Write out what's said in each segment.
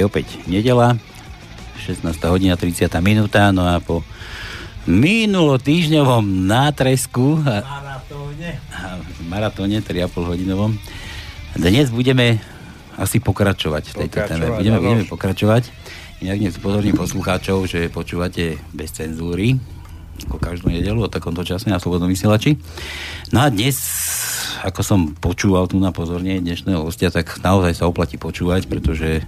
Je opäť nedela, 16. hodina 30. minúta, no a po minulo týždňovom nátresku a, maratóne, a, maratóne 3,5 hodinovom dnes budeme asi pokračovať v tejto téme. Budeme, budeme pokračovať. Inak dnes upozorním poslucháčov, že počúvate bez cenzúry ako každú nedelu o takomto čase na Slobodnom vysielači. No a dnes ako som počúval tu na pozorne dnešného hostia, tak naozaj sa oplatí počúvať, pretože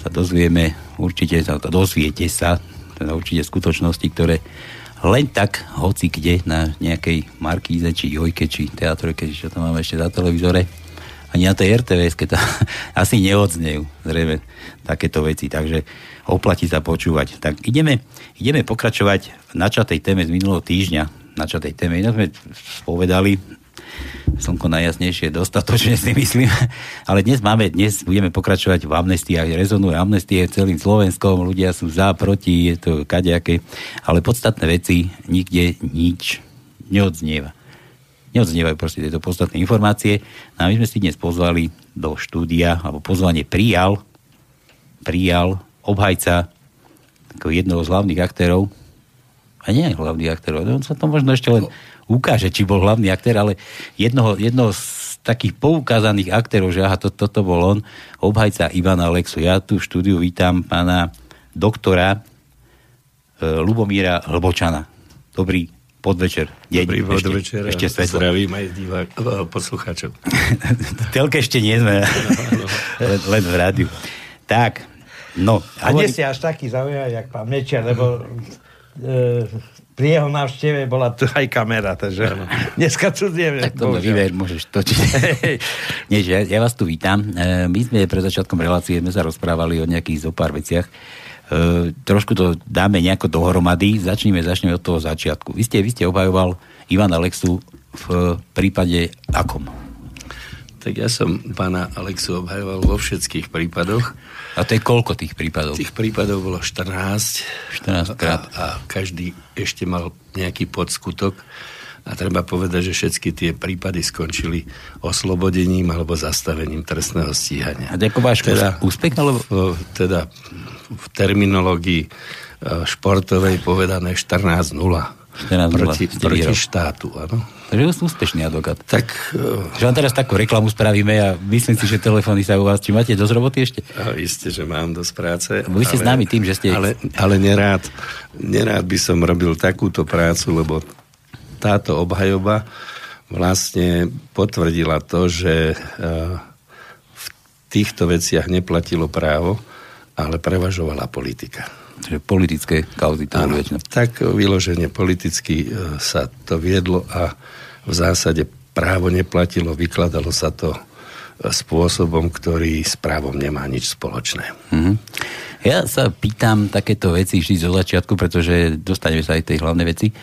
sa dozvieme, určite sa, dozviete sa, teda určite skutočnosti, ktoré len tak, hoci kde, na nejakej Markíze, či Jojke, či Teatrojke, čo to máme ešte za televízore, ani na tej RTVS, keď asi neodznejú, zrejme, takéto veci. Takže oplatí sa počúvať. Tak ideme, ideme pokračovať v načatej téme z minulého týždňa. Načatej téme. Inak sme spovedali slnko najjasnejšie, dostatočne si myslím. Ale dnes máme, dnes budeme pokračovať v amnestiách. Rezonuje amnestie celým Slovenskom, ľudia sú za, proti, je to kadejaké. Ale podstatné veci nikde nič neodznieva. Neodznievajú proste tieto podstatné informácie. No a my sme si dnes pozvali do štúdia, alebo pozvanie prijal, prijal obhajca ako jednoho z hlavných aktérov, a nie hlavných aktérov, on sa to možno ešte len ukáže, či bol hlavný aktér, ale jednoho, jednoho z takých poukázaných aktérov, že aha, to, toto bol on, obhajca Ivana Alexu. Ja tu v štúdiu vítam pána doktora e, Lubomíra Hlbočana. Dobrý podvečer. Deň, Dobrý podvečer. Ešte, ešte svetlo. Zdravím aj divák, e, poslucháčov. Telke ešte nie sme. len, len v rádiu. Tak, no. A nie si až taký zaujímavý, jak pán Mečiar, lebo e, pri jeho návšteve bola tu aj kamera, takže ano. dneska cudzieme. Tak to vyver, môžeš točiť. Nie, ja, ja vás tu vítam. E, my sme pred začiatkom relácie sme sa rozprávali o nejakých zo pár veciach. E, trošku to dáme nejako dohromady. Začneme, začneme od toho začiatku. Vy ste, vy ste obhajoval Ivan Alexu v prípade akom? Tak ja som pána Alexu obhajoval vo všetkých prípadoch. A to je koľko tých prípadov? Tých prípadov bolo 14. 14 krát. A, a každý ešte mal nejaký podskutok. A treba povedať, že všetky tie prípady skončili oslobodením alebo zastavením trestného stíhania. A ako váš teda, úspech? Alebo... V, teda v terminológii e, športovej povedané 14-0 proti, proti štátu. Áno. Takže ste úspešný advokát. Tak... Že vám teraz takú reklamu spravíme a myslím si, že telefóny sa u vás... Či máte dosť roboty ešte? Uh, isté, že mám dosť práce. Vy ste známi tým, že ste... Ale, ale nerád, nerád by som robil takúto prácu, lebo táto obhajoba vlastne potvrdila to, že uh, v týchto veciach neplatilo právo, ale prevažovala politika. Že politické kauzy to Áno, tak vyloženie politicky e, sa to viedlo a v zásade právo neplatilo, vykladalo sa to spôsobom, ktorý s právom nemá nič spoločné. Mm-hmm. Ja sa pýtam takéto veci vždy zo začiatku, pretože dostaneme sa aj tej hlavnej veci. E,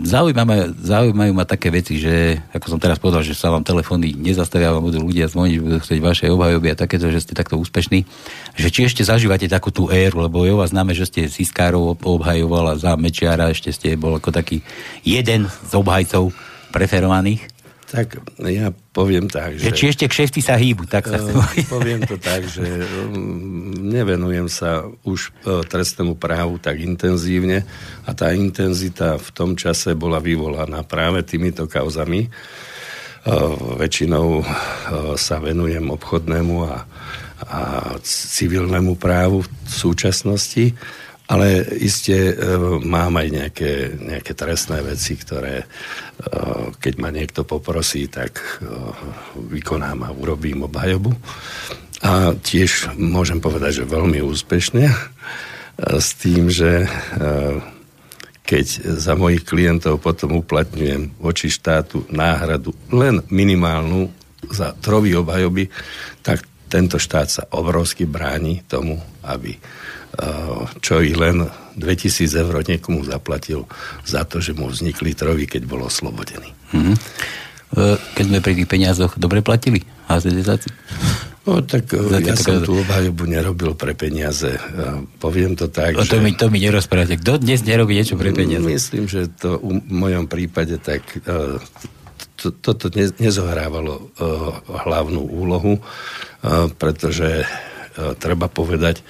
zaujímajú, zaujímajú ma také veci, že, ako som teraz povedal, že sa vám telefóny nezastavia, vám budú ľudia zvoniť, budú chcieť vaše obhajoby a takéto, že ste takto úspešní. Že či ešte zažívate takú tú éru, lebo je o vás známe, že ste Siskárov obhajoval a za Mečiara ešte ste bol ako taký jeden z obhajcov preferovaných. Tak ja poviem tak, že... Či ešte kšefty sa hýbu, tak sa uh, Poviem to tak, že um, nevenujem sa už uh, trestnému právu tak intenzívne a tá intenzita v tom čase bola vyvolaná práve týmito kauzami. Uh, väčšinou uh, sa venujem obchodnému a, a civilnému právu v súčasnosti ale iste e, mám aj nejaké, nejaké trestné veci, ktoré e, keď ma niekto poprosí, tak e, vykonám a urobím obhajobu. A tiež môžem povedať, že veľmi úspešne s tým, že keď za mojich klientov potom uplatňujem voči štátu náhradu len minimálnu za trovy obhajoby, tak tento štát sa obrovsky bráni tomu, aby čo i len 2000 eur niekomu zaplatil za to, že mu vznikli trovy, keď bol oslobodený. Mm-hmm. Keď sme pri tých peniazoch dobre platili HZDzáci? No tak Za ja som tú obhajobu nerobil pre peniaze. Poviem to tak, o, to že... Mi, to mi nerozprávate. Kto dnes nerobí niečo pre peniaze? Myslím, že to v mojom prípade tak to, toto nezohrávalo hlavnú úlohu, pretože treba povedať,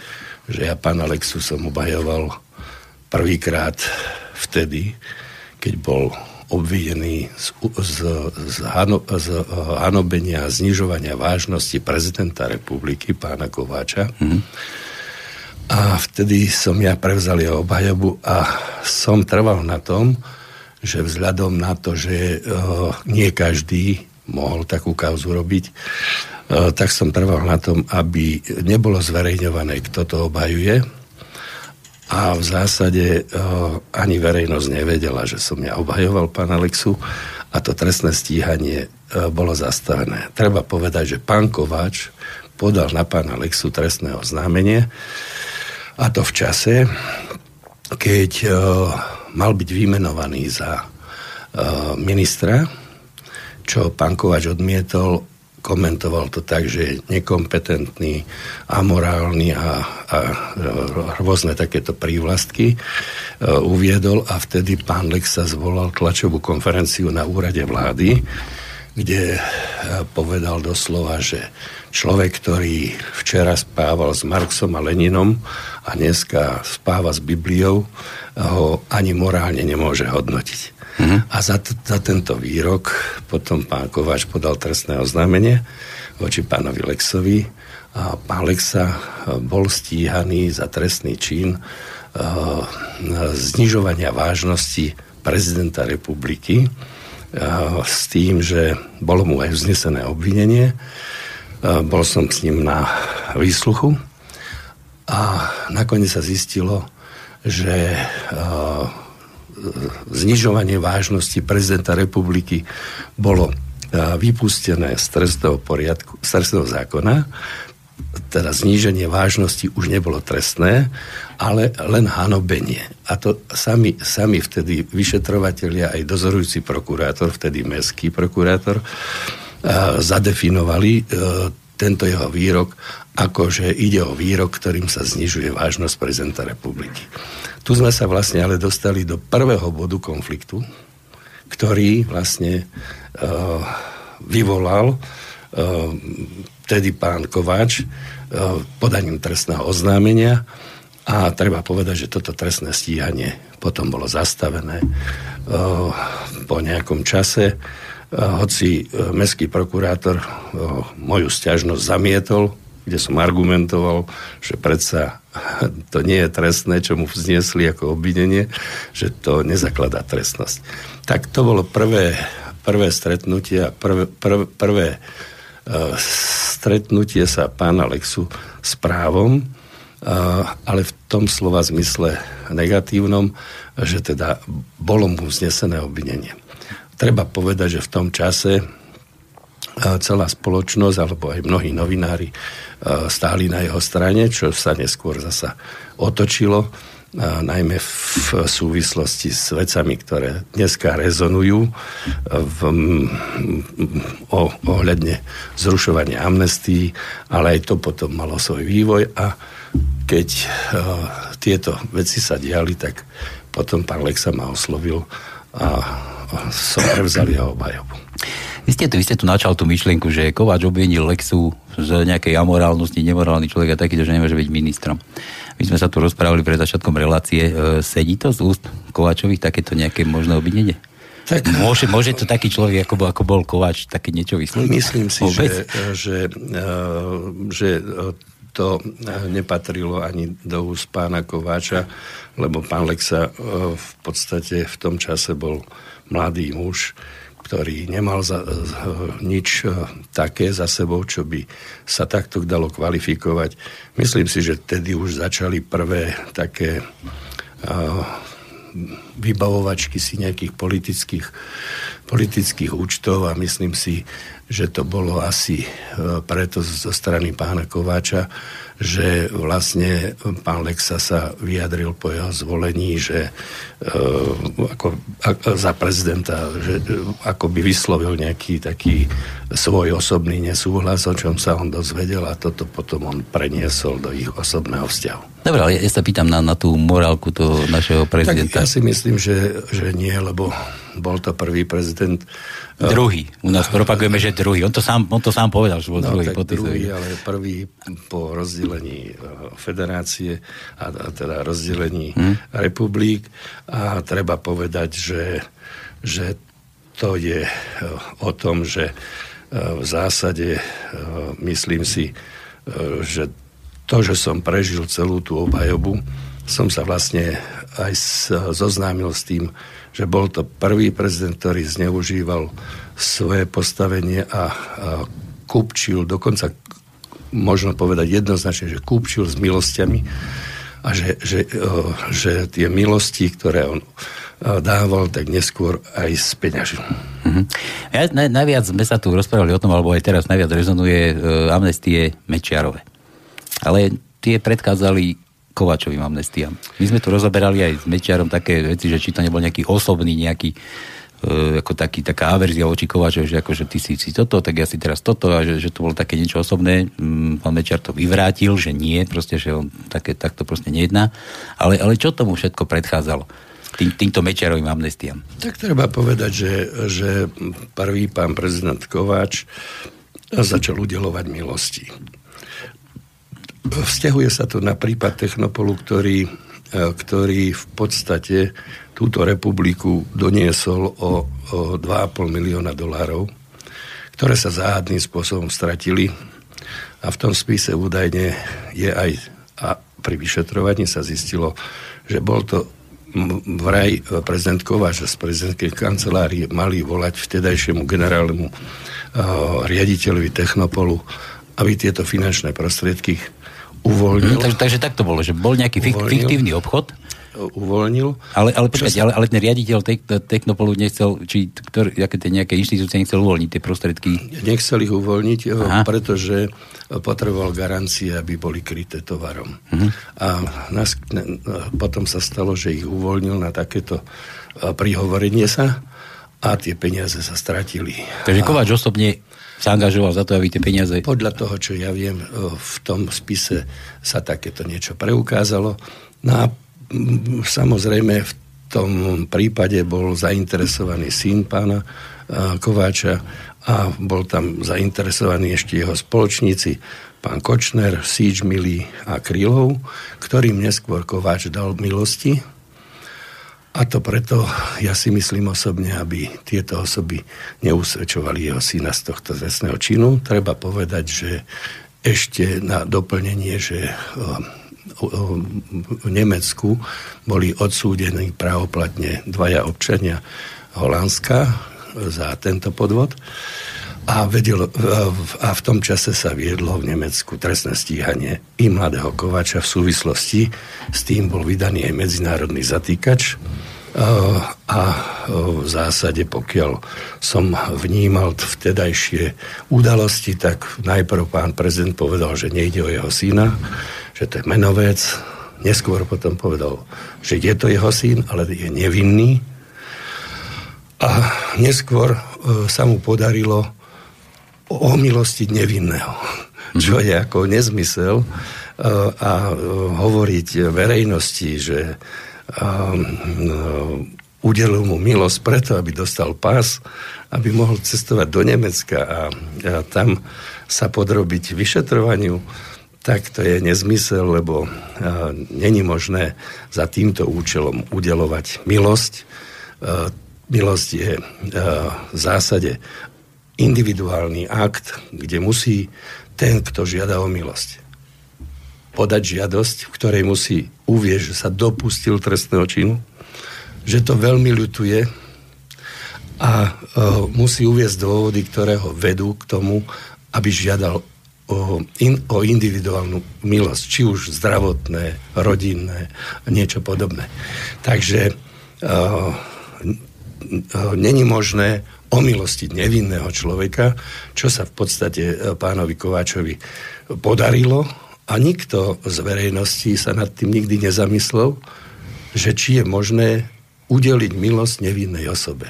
že ja pán Alexu som obhajoval prvýkrát vtedy, keď bol obvinený z, z, z, hano, z uh, hanobenia a znižovania vážnosti prezidenta republiky, pána Kováča. Mm-hmm. A vtedy som ja prevzal jeho obhajobu a som trval na tom, že vzhľadom na to, že uh, nie každý mohol takú kauzu robiť, tak som trval na tom, aby nebolo zverejňované, kto to obhajuje, a v zásade uh, ani verejnosť nevedela, že som ja obhajoval pán Alexu a to trestné stíhanie uh, bolo zastavené. Treba povedať, že pán Kováč podal na pána Alexu trestné oznámenie. A to v čase, keď mal byť vymenovaný za ministra, čo pán Kováč odmietol komentoval to tak, že je nekompetentný, amorálny a, a rôzne takéto prívlastky uh, uviedol a vtedy pán Lexa zvolal tlačovú konferenciu na úrade vlády, kde uh, povedal doslova, že človek, ktorý včera spával s Marxom a Leninom a dneska spáva s Bibliou, ho ani morálne nemôže hodnotiť. Uh-huh. A za, t- za tento výrok potom pán Kováč podal trestné oznámenie voči pánovi Lexovi a pán Lexa e, bol stíhaný za trestný čin uh, znižovania vážnosti prezidenta republiky uh, s tým, že bolo mu aj vznesené obvinenie. Uh, bol som s ním na výsluchu a nakoniec sa zistilo, že uh, znižovanie vážnosti prezidenta republiky bolo e, vypustené z trestného poriadku, z trestného zákona, teda zníženie vážnosti už nebolo trestné, ale len hanobenie. A to sami, sami vtedy vyšetrovatelia, aj dozorujúci prokurátor, vtedy mestský prokurátor, uh, zadefinovali uh, tento jeho výrok ako, že ide o výrok, ktorým sa znižuje vážnosť prezidenta republiky. Tu sme sa vlastne ale dostali do prvého bodu konfliktu, ktorý vlastne uh, vyvolal uh, tedy pán Kováč uh, podaním trestného oznámenia. A treba povedať, že toto trestné stíhanie potom bolo zastavené uh, po nejakom čase, uh, hoci uh, mestský prokurátor uh, moju stiažnosť zamietol, kde som argumentoval, že predsa to nie je trestné, čo mu vznesli ako obvinenie, že to nezakladá trestnosť. Tak to bolo prvé, prvé stretnutie a prvé, prvé, prvé uh, stretnutie sa pána Lexu s právom, uh, ale v tom slova zmysle negatívnom, že teda bolo mu vznesené obvinenie. Treba povedať, že v tom čase celá spoločnosť alebo aj mnohí novinári stáli na jeho strane, čo sa neskôr zasa otočilo, najmä v súvislosti s vecami, ktoré dneska rezonujú v, o, ohľadne zrušovania amnestí, ale aj to potom malo svoj vývoj a keď uh, tieto veci sa diali, tak potom pán Lexa ma oslovil a som prevzal jeho obhajobu. Vy ste tu, vy ste tu načal tú myšlienku, že Kováč obvinil Lexu z nejakej amorálnosti, nemorálny človek a takýto, že nemôže byť ministrom. My sme sa tu rozprávali pred začiatkom relácie. E, sedí to z úst Kováčových takéto nejaké možné obvinenie? Tak, môže, môže to taký človek, ako bol, ako bol Kováč, také niečo vysloviť? Myslím si, že, že, e, že to nepatrilo ani do úst pána Kováča, lebo pán Lexa e, v podstate v tom čase bol mladý muž, ktorý nemal za, nič e, také za sebou, čo by sa takto dalo kvalifikovať. Myslím si, že tedy už začali prvé také vybavovačky si nejakých politických, politických účtov a myslím si, že to bolo asi uh, preto zo strany pána Kováča, že vlastne pán Lexa sa vyjadril po jeho zvolení, že uh, ako, za prezidenta, že uh, ako by vyslovil nejaký taký svoj osobný nesúhlas, o čom sa on dozvedel a toto potom on preniesol do ich osobného vzťahu. Dobre, ale ja sa pýtam na, na tú morálku toho našeho prezidenta. Tak ja si myslím, že, že nie, lebo bol to prvý prezident. Druhý. U nás propagujeme, že druhý. On to sám, on to sám povedal, že bol no, druhý. Tak druhý, ale prvý po rozdelení federácie a, a teda rozdelení hmm. republik. A treba povedať, že, že to je o tom, že v zásade myslím si, že to, že som prežil celú tú obhajobu, som sa vlastne aj zoznámil s tým, že bol to prvý prezident, ktorý zneužíval svoje postavenie a, a kúpčil, dokonca možno povedať jednoznačne, že kúpčil s milosťami a že, že, že tie milosti, ktoré on dával, tak neskôr aj speňažil. Mm-hmm. Ja, naj, najviac sme sa tu rozprávali o tom, alebo aj teraz najviac rezonuje e, amnestie Mečiarove. Ale tie predkázali Kovačovým amnestiám. My sme tu rozoberali aj s Mečiarom také veci, že či to nebol nejaký osobný, nejaký e, ako taký, taká averzia voči Kovačovi, že akože ty si, si toto, tak ja si teraz toto a že, že to bolo také niečo osobné. Mm, pán Mečiar to vyvrátil, že nie, proste, že on také, takto proste nejedná. Ale, ale čo tomu všetko predchádzalo? Tým, týmto Mečiarovým amnestiám. Tak treba povedať, že, že prvý pán prezident Kováč začal udelovať milosti. Vzťahuje sa to na prípad Technopolu, ktorý, e, ktorý v podstate túto republiku doniesol o, o 2,5 milióna dolárov, ktoré sa záhadným spôsobom stratili. A v tom spise údajne je aj a pri vyšetrovaní sa zistilo, že bol to vraj prezident Kováč z prezidentskej kancelárie mali volať vtedajšiemu generálnemu uh, riaditeľovi Technopolu, aby tieto finančné prostriedky uvoľnil. Mm, takže, takže tak to bolo, že bol nejaký uvoľnil, fiktívny obchod. Uvoľnil. Ale, ale počkajte, ale, ale ten riaditeľ tek, Technopolu nechcel, či ktor, aké tie nejaké inštitúcie nechcel uvoľniť tie prostriedky? Nechcel ich uvoľniť, eh, Aha. pretože potreboval garancie, aby boli kryté tovarom. Uh-huh. A nás, potom sa stalo, že ich uvoľnil na takéto eh, prihovorenie sa a tie peniaze sa stratili. Takže Kováč osobne sa angažoval za to, aby tie peniaze... Podľa toho, čo ja viem, v tom spise sa takéto niečo preukázalo. No a samozrejme v tom prípade bol zainteresovaný syn pána Kováča a bol tam zainteresovaný ešte jeho spoločníci, pán Kočner, Síč Milý a Krylov, ktorým neskôr Kováč dal milosti a to preto, ja si myslím osobne, aby tieto osoby neusvedčovali jeho syna z tohto zesného činu. Treba povedať, že ešte na doplnenie, že v Nemecku boli odsúdení právoplatne dvaja občania Holandska za tento podvod. A, vedel, a v tom čase sa viedlo v Nemecku trestné stíhanie i mladého Kovača v súvislosti s tým bol vydaný aj medzinárodný zatýkač a v zásade, pokiaľ som vnímal vtedajšie udalosti, tak najprv pán prezident povedal, že nejde o jeho syna, že to je menovec, neskôr potom povedal, že je to jeho syn, ale je nevinný. A neskôr sa mu podarilo omilostiť nevinného, čo je ako nezmysel. A hovoriť verejnosti, že udelil mu milosť preto, aby dostal pás, aby mohol cestovať do Nemecka a, a tam sa podrobiť vyšetrovaniu, tak to je nezmysel, lebo a, není možné za týmto účelom udelovať milosť. A, milosť je a, v zásade individuálny akt, kde musí ten, kto žiada o milosť, podať žiadosť, v ktorej musí uvieť, že sa dopustil trestného činu, že to veľmi ľutuje a e, musí uviezť dôvody, ktoré ho vedú k tomu, aby žiadal o, in, o individuálnu milosť, či už zdravotné, rodinné, niečo podobné. Takže e, není možné omilostiť nevinného človeka, čo sa v podstate e, pánovi Kováčovi podarilo a nikto z verejnosti sa nad tým nikdy nezamyslel, že či je možné udeliť milosť nevinnej osobe.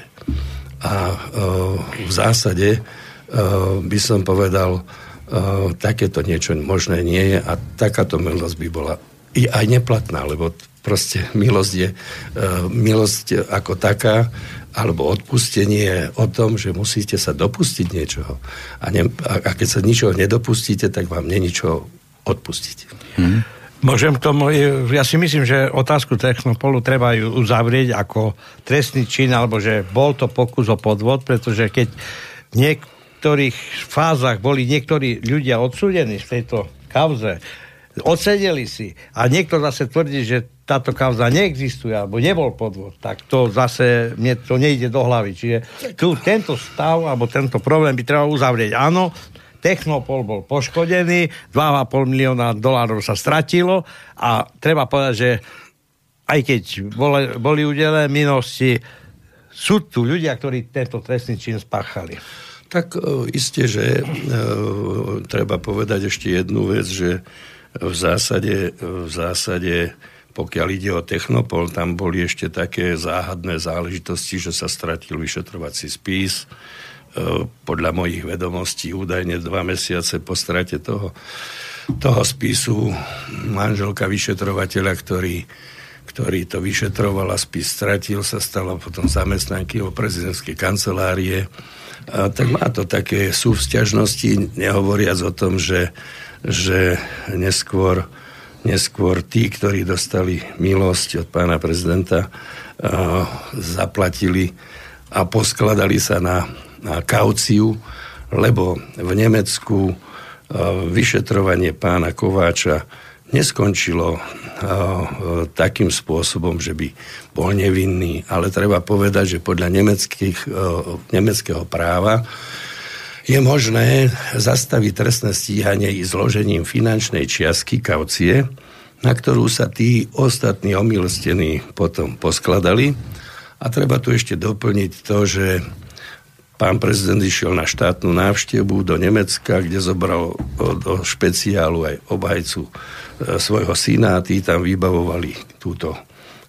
A e, v zásade e, by som povedal, e, takéto niečo možné nie je a takáto milosť by bola i aj neplatná, lebo proste milosť je milosť ako taká alebo odpustenie o tom, že musíte sa dopustiť niečoho. A, ne, a keď sa ničoho nedopustíte, tak vám není čo odpustiť. Hmm. Môžem k tomu, ja si myslím, že otázku Technopolu treba ju uzavrieť ako trestný čin, alebo že bol to pokus o podvod, pretože keď v niektorých fázach boli niektorí ľudia odsúdení v tejto kauze, odsedeli si a niekto zase tvrdí, že táto kauza neexistuje, alebo nebol podvod, tak to zase mne to nejde do hlavy. Čiže tu tento stav, alebo tento problém by treba uzavrieť. Áno, Technopol bol poškodený, 2,5 milióna dolárov sa stratilo a treba povedať, že aj keď boli, boli udelené minulosti, sú tu ľudia, ktorí tento trestný čin spáchali. Tak e, isté, že e, treba povedať ešte jednu vec, že v zásade, v zásade pokiaľ ide o Technopol, tam boli ešte také záhadné záležitosti, že sa stratil vyšetrovací spis. E, podľa mojich vedomostí údajne dva mesiace po strate toho, toho spisu manželka vyšetrovateľa, ktorý, ktorý to vyšetroval a spis stratil, sa stala potom zamestnanky o prezidentskej kancelárie. A tak má to také súvzťažnosti, nehovoriac o tom, že, že neskôr Neskôr tí, ktorí dostali milosť od pána prezidenta, zaplatili a poskladali sa na kauciu, lebo v Nemecku vyšetrovanie pána Kováča neskončilo takým spôsobom, že by bol nevinný, ale treba povedať, že podľa nemeckých, nemeckého práva je možné zastaviť trestné stíhanie i zložením finančnej čiastky kaucie, na ktorú sa tí ostatní omilostení potom poskladali. A treba tu ešte doplniť to, že pán prezident išiel na štátnu návštevu do Nemecka, kde zobral do špeciálu aj obhajcu e, svojho syna a tí tam vybavovali túto,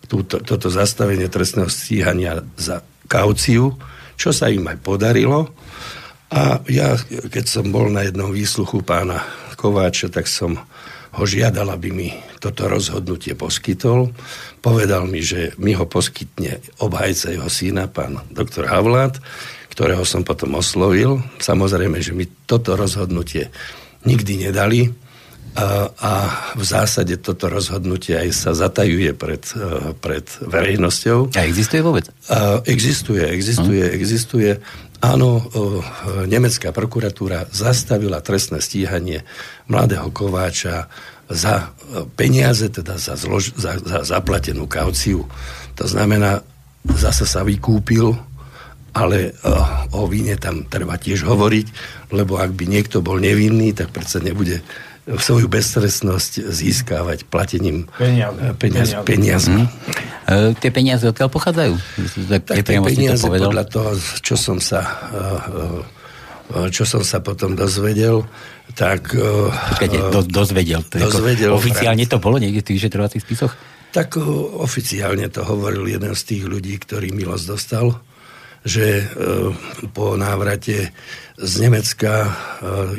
túto, toto zastavenie trestného stíhania za kauciu, čo sa im aj podarilo. A ja, keď som bol na jednom výsluchu pána Kováča, tak som ho žiadal, aby mi toto rozhodnutie poskytol. Povedal mi, že mi ho poskytne obhajca jeho syna, pán doktor Havlát, ktorého som potom oslovil. Samozrejme, že mi toto rozhodnutie nikdy nedali a, a v zásade toto rozhodnutie aj sa zatajuje pred, pred verejnosťou. A existuje vôbec? A existuje, existuje, hm. existuje. Áno, nemecká prokuratúra zastavila trestné stíhanie mladého Kováča za peniaze, teda za, zlož, za, za zaplatenú kauciu. To znamená, zase sa vykúpil, ale o víne tam treba tiež hovoriť, lebo ak by niekto bol nevinný, tak predsa nebude svoju bezstresnosť získavať platením peniaz, peniaz, Mm. E, tie peniaze odkiaľ pochádzajú? Tak, tie peniaze to podľa toho, čo som sa čo som sa potom dozvedel, tak... Počkajte, do, dozvedel. To dozvedel ako, oficiálne to bolo niekde v tých vyšetrovacích spisoch? Tak oficiálne to hovoril jeden z tých ľudí, ktorý milosť dostal, že po návrate z Nemecka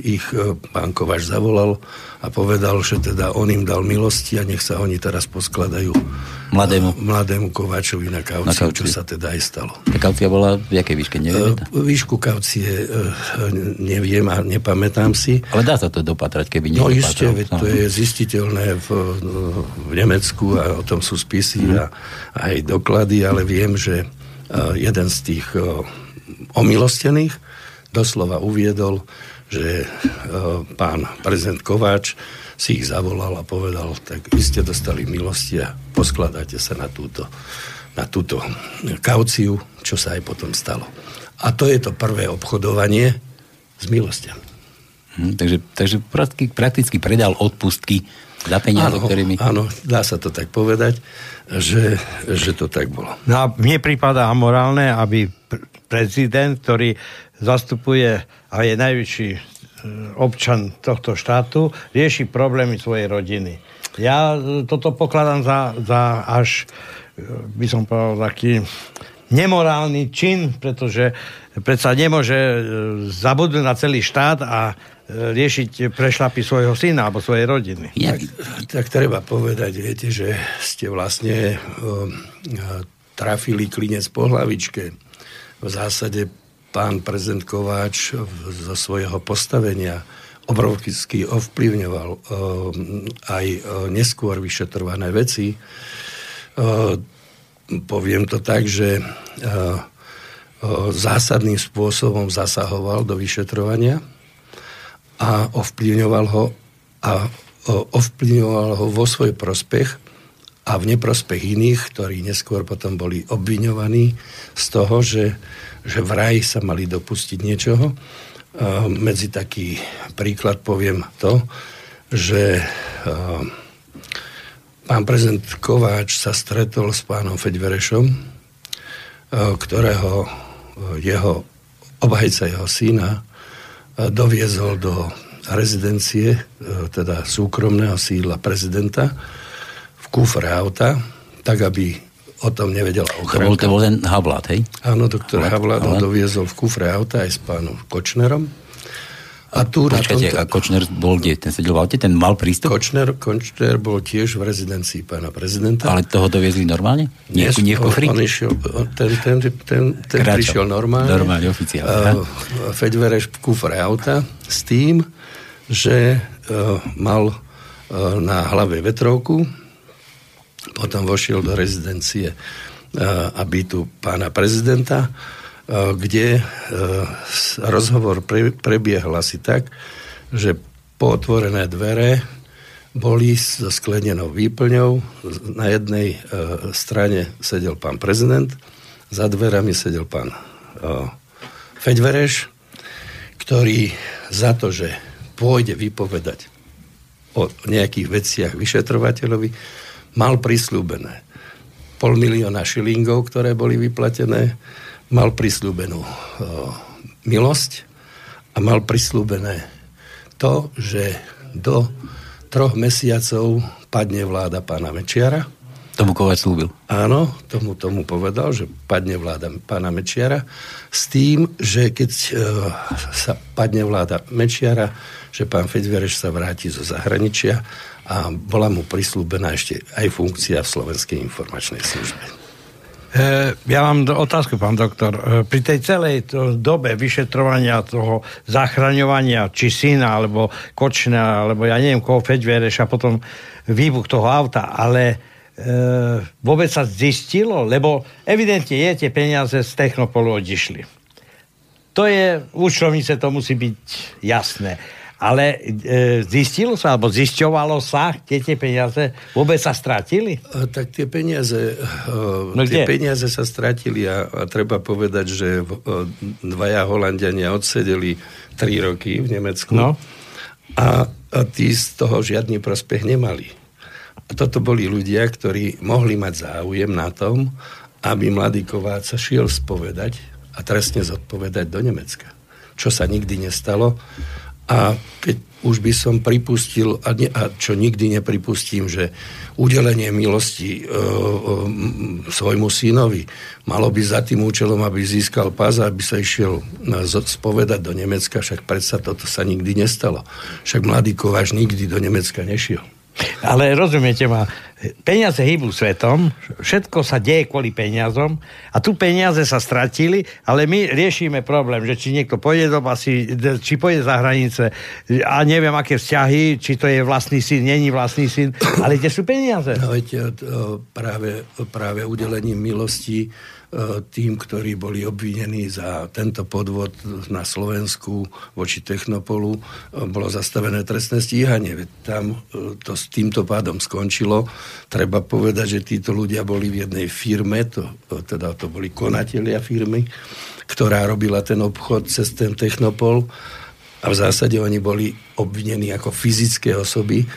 ich pán Kovač zavolal a povedal, že teda on im dal milosti a nech sa oni teraz poskladajú mladému, mladému Kováčovi na kauciu, na kauciu, čo sa teda aj stalo. Tá kaucia bola v jakej výške, neviete? Výšku kaucie neviem a nepamätám si. Ale dá sa to dopatrať, keby nie. No isté, to je zistiteľné v, v Nemecku a o tom sú spisy mm. a aj doklady, ale viem, že jeden z tých omilostených doslova uviedol, že e, pán prezident Kováč si ich zavolal a povedal, tak vy ste dostali milosti a poskladáte sa na túto, na túto kauciu, čo sa aj potom stalo. A to je to prvé obchodovanie s milostiami. Hm, takže, takže prakticky, prakticky predal odpustky za peniaze, áno, ktorými... Áno, dá sa to tak povedať, že, že to tak bolo. No a mne prípada amorálne, aby prezident, ktorý zastupuje a je najväčší e, občan tohto štátu, rieši problémy svojej rodiny. Ja e, toto pokladám za, za až, e, by som povedal, taký nemorálny čin, pretože predsa nemôže zabudnúť na celý štát a riešiť prešlapy svojho syna alebo svojej rodiny. Tak, tak treba povedať, viete, že ste vlastne uh, trafili klinec po hlavičke. V zásade pán prezident Kováč zo svojho postavenia obrovsky ovplyvňoval uh, aj uh, neskôr vyšetrované veci. Uh, poviem to tak, že zásadným spôsobom zasahoval do vyšetrovania a ovplyvňoval ho a ovplyvňoval ho vo svoj prospech a v neprospech iných, ktorí neskôr potom boli obviňovaní z toho, že, že vraj sa mali dopustiť niečoho. Medzi taký príklad poviem to, že pán prezident Kováč sa stretol s pánom Feďverešom, ktorého jeho obhajca jeho syna doviezol do rezidencie, teda súkromného sídla prezidenta v kufre auta, tak aby o tom nevedela ochránka. To bol, to bol ten Havlát, hej? Áno, doktor Havlát ho doviezol v kufre auta aj s pánom Kočnerom a tu Počkajte, tomto... a Kočner bol kde? Ten sedel v aute? Ten mal prístup? Kočner, Kočner bol tiež v rezidencii pána prezidenta. Ale toho doviezli normálne? Nie, nie v kufri? On, on išiel, ten, ten, ten, ten prišiel normálne. Normálne, oficiálne. Uh, Fedvereš v kufre auta s tým, že uh, mal uh, na hlave vetrovku, potom vošiel do rezidencie uh, a bytu pána prezidenta kde eh, rozhovor prebiehal asi tak, že po otvorené dvere boli so sklenenou výplňou. Na jednej eh, strane sedel pán prezident, za dverami sedel pán Feďvereš, ktorý za to, že pôjde vypovedať o nejakých veciach vyšetrovateľovi, mal prislúbené pol milióna šilingov, ktoré boli vyplatené, mal prislúbenú o, milosť a mal prislúbené to, že do troch mesiacov padne vláda pána Mečiara. Tomu Kovač slúbil. Áno, tomu, tomu povedal, že padne vláda pána Mečiara s tým, že keď e, sa padne vláda Mečiara, že pán Fedvereš sa vráti zo zahraničia a bola mu prislúbená ešte aj funkcia v Slovenskej informačnej službe. E, ja mám otázku, pán doktor. E, pri tej celej dobe vyšetrovania toho zachraňovania, či syna, alebo kočna, alebo ja neviem koho, Feďvereš a potom výbuch toho auta, ale e, vôbec sa zistilo, lebo evidentne je tie peniaze z Technopolu odišli. To je, účtovnice to musí byť jasné. Ale e, zistilo sa, alebo zisťovalo sa, kde tie peniaze vôbec sa stratili? A, tak tie peniaze, e, no tie kde? peniaze sa stratili a, a treba povedať, že e, dvaja Holandiania odsedeli tri roky v Nemecku no. a, a tí z toho žiadny prospech nemali. A toto boli ľudia, ktorí mohli mať záujem na tom, aby mladý Kováca šiel spovedať a trestne zodpovedať do Nemecka. Čo sa nikdy nestalo a keď už by som pripustil, a, ne, a čo nikdy nepripustím, že udelenie milosti e, e, svojmu synovi malo by za tým účelom, aby získal pás aby sa išiel spovedať do Nemecka, však predsa toto sa nikdy nestalo. Však mladý Kováč nikdy do Nemecka nešiel. Ale rozumiete ma, peniaze hýbu svetom, všetko sa deje kvôli peniazom a tu peniaze sa stratili, ale my riešime problém, že či niekto pôjde do basy, či pôjde za hranice a neviem, aké vzťahy, či to je vlastný syn, není vlastný syn, ale kde sú peniaze? No, viete, práve, práve udelením milosti tým, ktorí boli obvinení za tento podvod na Slovensku voči Technopolu, e, bolo zastavené trestné stíhanie. Tam e, to s týmto pádom skončilo. Treba povedať, že títo ľudia boli v jednej firme, to, teda to boli konatelia firmy, ktorá robila ten obchod cez ten Technopol a v zásade oni boli obvinení ako fyzické osoby e,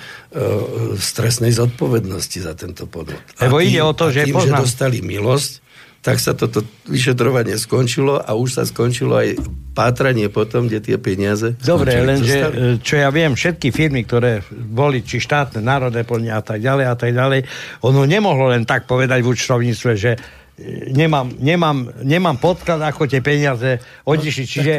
z trestnej zodpovednosti za tento podvod. Lebo ide o to, že, tým, poznám... že dostali milosť, tak sa toto vyšetrovanie skončilo a už sa skončilo aj pátranie potom, kde tie peniaze... Dobre, lenže e, čo ja viem, všetky firmy, ktoré boli, či štátne, národné plnia a tak ďalej a tak ďalej, ono nemohlo len tak povedať v účtovníctve, že nemám, nemám, nemám podklad, ako tie peniaze odišli. Čiže,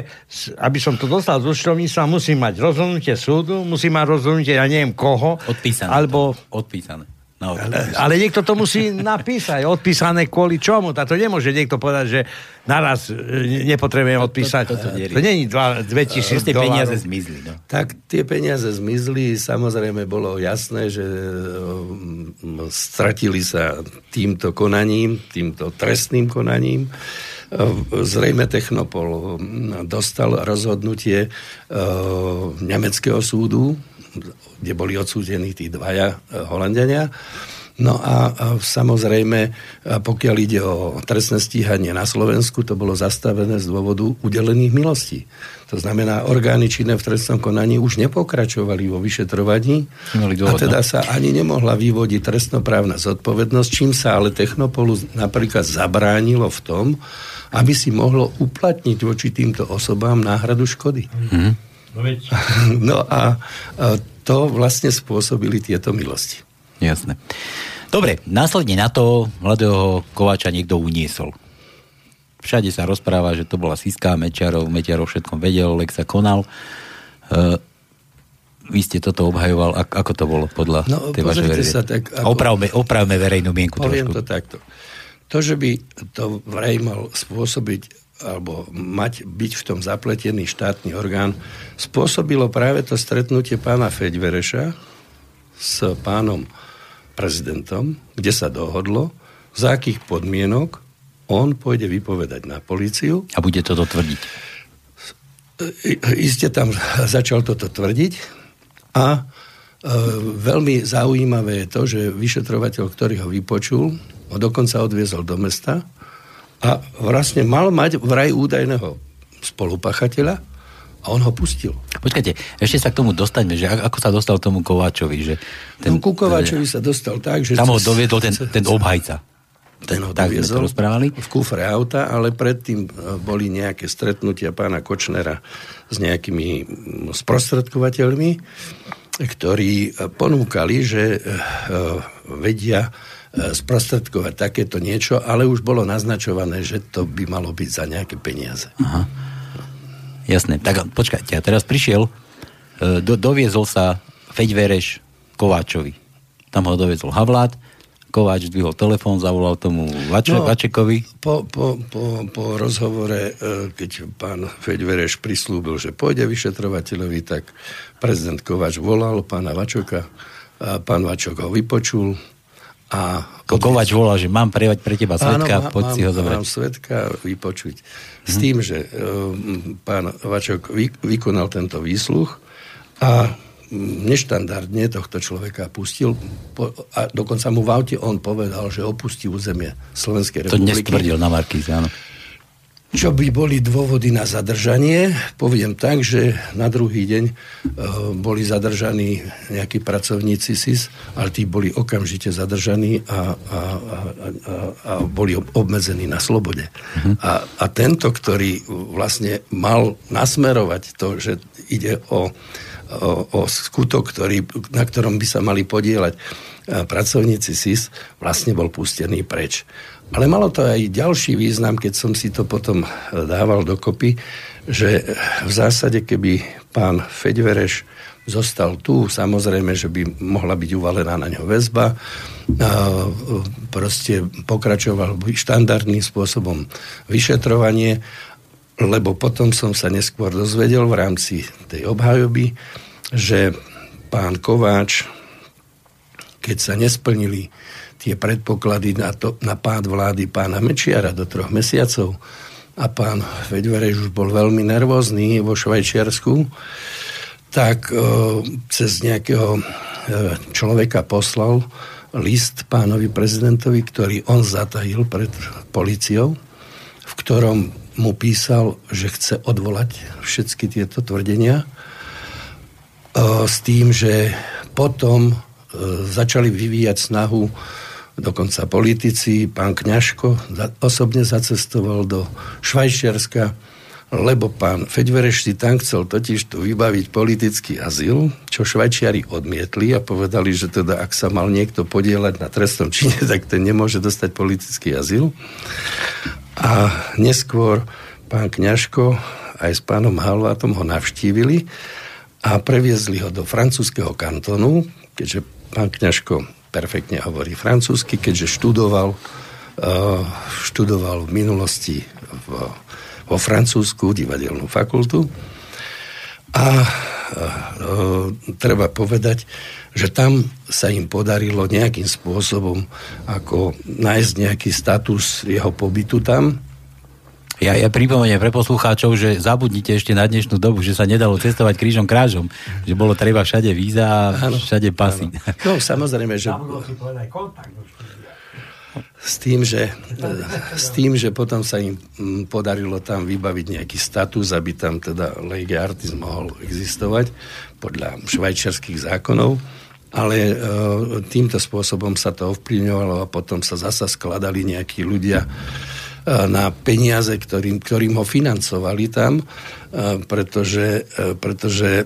aby som to dostal z účtovníctva, musím mať rozhodnutie súdu, musím mať rozhodnutie, ja neviem koho. Odpísané. Alebo... Odpísané. No, ale, ale niekto to musí napísať. Odpísané kvôli čomu? A to nemôže niekto povedať, že naraz e, nepotrebujem odpísať. To, to, to, to, to není 2000 Proste peniaze zmizli. No. Tak tie peniaze zmizli. Samozrejme bolo jasné, že e, stratili sa týmto konaním, týmto trestným konaním. E, zrejme Technopol dostal rozhodnutie nemeckého súdu kde boli odsúdení tí dvaja e, Holandiania. No a, a samozrejme, pokiaľ ide o trestné stíhanie na Slovensku, to bolo zastavené z dôvodu udelených milostí. To znamená, orgány činné v trestnom konaní už nepokračovali vo vyšetrovaní a teda sa ani nemohla vyvodiť trestnoprávna zodpovednosť, čím sa ale Technopolu napríklad zabránilo v tom, aby si mohlo uplatniť voči týmto osobám náhradu škody. Mm-hmm. No a to vlastne spôsobili tieto milosti. Jasné. Dobre, následne na to mladého Kováča niekto uniesol. Všade sa rozpráva, že to bola Siska, Mečiarov, Mečiarov všetkom vedel, Lek sa konal. Uh, vy ste toto obhajoval, ako to bolo podľa no, tej vašej verzie? Sa tak, ako... opravme, opravme verejnú mienku Poviem trošku. to takto. To, že by to vraj mal spôsobiť alebo mať, byť v tom zapletený štátny orgán, spôsobilo práve to stretnutie pána Feďvereša s pánom prezidentom, kde sa dohodlo, za akých podmienok on pôjde vypovedať na políciu. A bude toto tvrdiť. Iste tam začal toto tvrdiť a e, veľmi zaujímavé je to, že vyšetrovateľ, ktorý ho vypočul, ho dokonca odviezol do mesta a vlastne mal mať vraj údajného spolupachateľa a on ho pustil. Počkajte, ešte sa k tomu dostaňme, že ako sa dostal tomu Kováčovi? Že ten, no, ku Kováčovi sa dostal tak, že... Tam ho doviedol ten, ten obhajca. Ten ho tak doviezol v kufre auta, ale predtým e, boli nejaké stretnutia pána Kočnera s nejakými sprostredkovateľmi, ktorí ponúkali, že e, vedia E, sprostredkovať takéto niečo, ale už bolo naznačované, že to by malo byť za nejaké peniaze. Aha. Jasné. Tak počkajte, a teraz prišiel, e, do, doviezol sa Feďvereš Kováčovi. Tam ho doviezol Havlát, Kováč zdvihol telefón, zavolal tomu Vače, no, Vačekovi. Po, po, po, po rozhovore, e, keď pán Feďvereš prislúbil, že pôjde vyšetrovateľovi, tak prezident Kováč volal pána Vačoka, a pán Vačok ho vypočul, a Kovač volá, že mám prejavať pre teba svetka, áno, poď mám, si ho zobrať. Mám svetka vypočuť. S tým, že um, pán Vačok vy, vykonal tento výsluch a neštandardne tohto človeka pustil po, a dokonca mu v aute on povedal, že opustí územie Slovenskej republiky. To dnes tvrdil na Markíze, áno. Čo by boli dôvody na zadržanie? Poviem tak, že na druhý deň e, boli zadržaní nejakí pracovníci SIS, ale tí boli okamžite zadržaní a, a, a, a, a boli obmedzení na slobode. Mhm. A, a tento, ktorý vlastne mal nasmerovať to, že ide o, o, o skutok, ktorý, na ktorom by sa mali podielať e, pracovníci SIS, vlastne bol pustený preč. Ale malo to aj ďalší význam, keď som si to potom dával dokopy, že v zásade, keby pán Feďvereš zostal tu, samozrejme, že by mohla byť uvalená na ňo väzba, proste pokračoval by štandardným spôsobom vyšetrovanie, lebo potom som sa neskôr dozvedel v rámci tej obhajoby, že pán Kováč, keď sa nesplnili tie predpoklady na, to, na pád vlády pána Mečiara do troch mesiacov. A pán Vedvereš už bol veľmi nervózny vo Švajčiarsku, tak e, cez nejakého e, človeka poslal list pánovi prezidentovi, ktorý on zatajil pred policiou, v ktorom mu písal, že chce odvolať všetky tieto tvrdenia e, s tým, že potom e, začali vyvíjať snahu dokonca politici, pán Kňažko osobne zacestoval do Švajčiarska lebo pán Feďvereš si tam chcel totiž tu vybaviť politický azyl, čo Švajčiari odmietli a povedali, že teda ak sa mal niekto podielať na trestnom čine, tak ten nemôže dostať politický azyl. A neskôr pán Kňažko aj s pánom Halvátom ho navštívili a previezli ho do francúzského kantonu, keďže pán Kňažko perfektne hovorí francúzsky, keďže študoval, uh, študoval v minulosti vo Francúzsku divadelnú fakultu a e, treba povedať, že tam sa im podarilo nejakým spôsobom ako nájsť nejaký status jeho pobytu tam. Ja, ja pripomeniem pre poslucháčov, že zabudnite ešte na dnešnú dobu, že sa nedalo cestovať krížom krážom, že bolo treba všade víza a všade pasy. No samozrejme, že... S tým, že, s tým, že potom sa im mm, podarilo tam vybaviť nejaký status, aby tam teda lege artis mohol existovať podľa švajčiarských zákonov, ale e, týmto spôsobom sa to ovplyvňovalo a potom sa zasa skladali nejakí ľudia, na peniaze, ktorým, ktorým ho financovali tam, e, pretože, e, pretože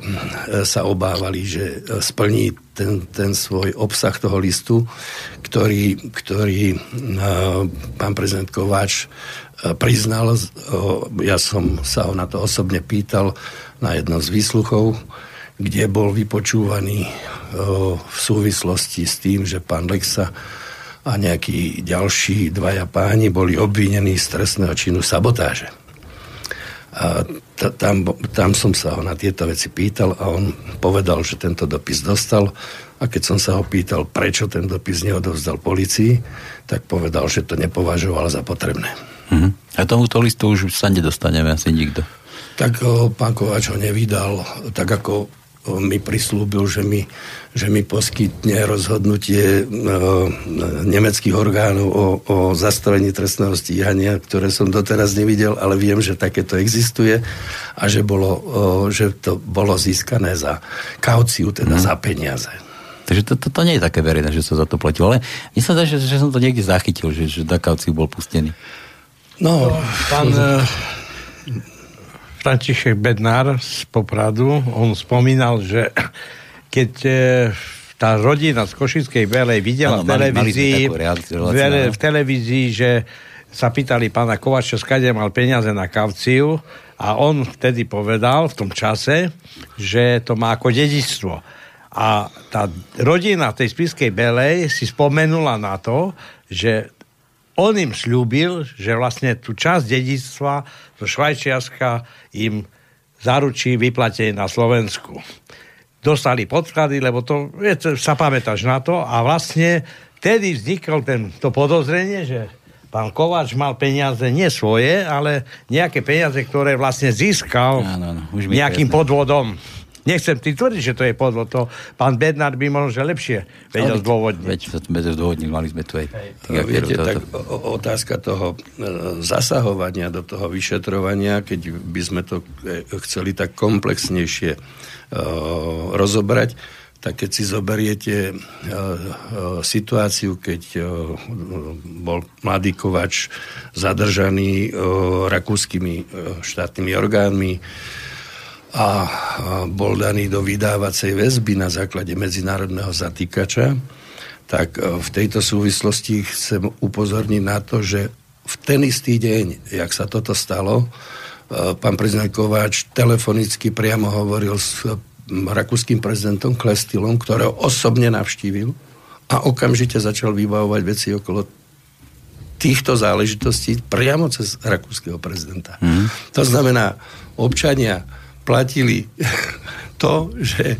sa obávali, že splní ten, ten svoj obsah toho listu, ktorý, ktorý pán prezident Kováč priznal. Ja som sa ho na to osobne pýtal na jednom z výsluchov, kde bol vypočúvaný v súvislosti s tým, že pán Lexa a nejakí ďalší dvaja páni boli obvinení z trestného činu sabotáže. A t- tam, tam som sa ho na tieto veci pýtal a on povedal, že tento dopis dostal a keď som sa ho pýtal, prečo ten dopis neodovzdal policii, tak povedal, že to nepovažoval za potrebné. Uh-huh. A tomuto listu už sa nedostaneme asi nikto. Tak pán Kováč ho nevydal, tak ako mi prislúbil, že mi, že mi poskytne rozhodnutie e, nemeckých orgánov o, o zastavení trestného stíhania, ktoré som doteraz nevidel, ale viem, že takéto existuje a že, bolo, e, že to bolo získané za kauciu, teda hmm. za peniaze. Takže to, to, to nie je také verejné, že sa za to platilo. Ale mne sa že, že som to niekde zachytil, že, že za kauciu bol pustený. No, pán František Bednár z Popradu, on spomínal, že keď e, tá rodina z Košickej Belej videla ano, v televízii, mali, v televízii, že sa pýtali pána Kovača, skade mal peniaze na kauciu a on vtedy povedal v tom čase, že to má ako dedičstvo. A tá rodina tej spiskej Belej si spomenula na to, že on im slúbil, že vlastne tú časť dedictva zo Švajčiarska im zaručí vyplatenie na Slovensku. Dostali podklady, lebo to, je, sa pamätáš na to a vlastne vtedy vznikol ten, to podozrenie, že pán Kováč mal peniaze nie svoje, ale nejaké peniaze, ktoré vlastne získal no, no, už nejakým podvodom. Nechcem ty tvrdiť, že to je podvod. To pán Bednár by možno, že lepšie vedel zdôvodniť. Veď sme to zdôvodnili, mali sme tu aj... No, viete, tak otázka toho e, zasahovania do toho vyšetrovania, keď by sme to e, chceli tak komplexnejšie uh, rozobrať, tak keď si zoberiete uh, uh, situáciu, keď uh, bol mladý Kovač zadržaný rakúskymi štátnymi orgánmi, a bol daný do vydávacej väzby na základe medzinárodného zatýkača, tak e, v tejto súvislosti chcem upozorniť na to, že v ten istý deň, jak sa toto stalo, e, pán prezident Kováč telefonicky priamo hovoril s rakúskym prezidentom Klestilom, ktorého osobne navštívil a okamžite začal vybavovať veci okolo týchto záležitostí priamo cez rakúskeho prezidenta. Mm. To znamená, občania platili to, že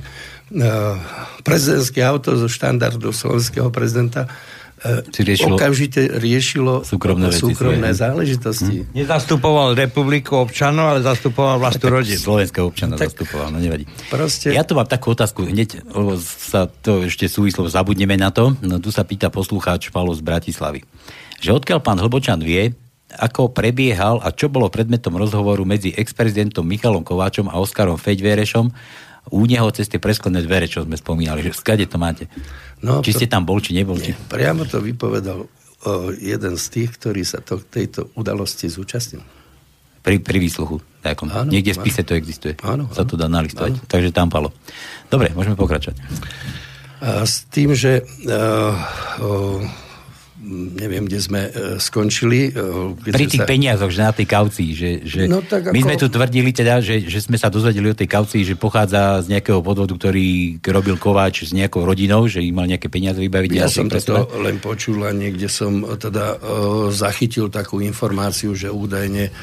e, prezidentské auto zo štandardu slovenského prezidenta e, riešilo, okamžite riešilo súkromné, veci, súkromné záležitosti. Hm. Nezastupoval republiku občanov, ale zastupoval vlastnú rodinu. Slovenského občana tak, zastupoval, no nevadí. Proste... Ja tu mám takú otázku, hneď, lebo sa to ešte súvislo, zabudneme na to. No, tu sa pýta poslucháč Palo z Bratislavy. Že odkiaľ pán Hlbočan vie, ako prebiehal a čo bolo predmetom rozhovoru medzi ex-prezidentom Michalom Kováčom a Oskarom Feďvérešom u neho cez tie presklené dvere, čo sme spomínali, že skade to máte. No, či ste tam bol, či nebol? Nie. Priamo to vypovedal o, jeden z tých, ktorý sa to, tejto udalosti zúčastnil. Pri, pri výsluchu. Áno, niekde v spise to existuje. Áno, sa to dá nalistovať. Áno. Takže tam palo. Dobre, môžeme pokračovať. A s tým, že uh, uh, neviem, kde sme uh, skončili. Uh, Pri tých sa... peniazoch, že na tej kaucii. Že, že no, tak my ako... sme tu tvrdili teda, že, že sme sa dozvedeli o tej kaucii, že pochádza z nejakého podvodu, ktorý robil Kováč s nejakou rodinou, že im mal nejaké peniaze vybaviť. Ja som to len počul a niekde som teda uh, zachytil takú informáciu, že údajne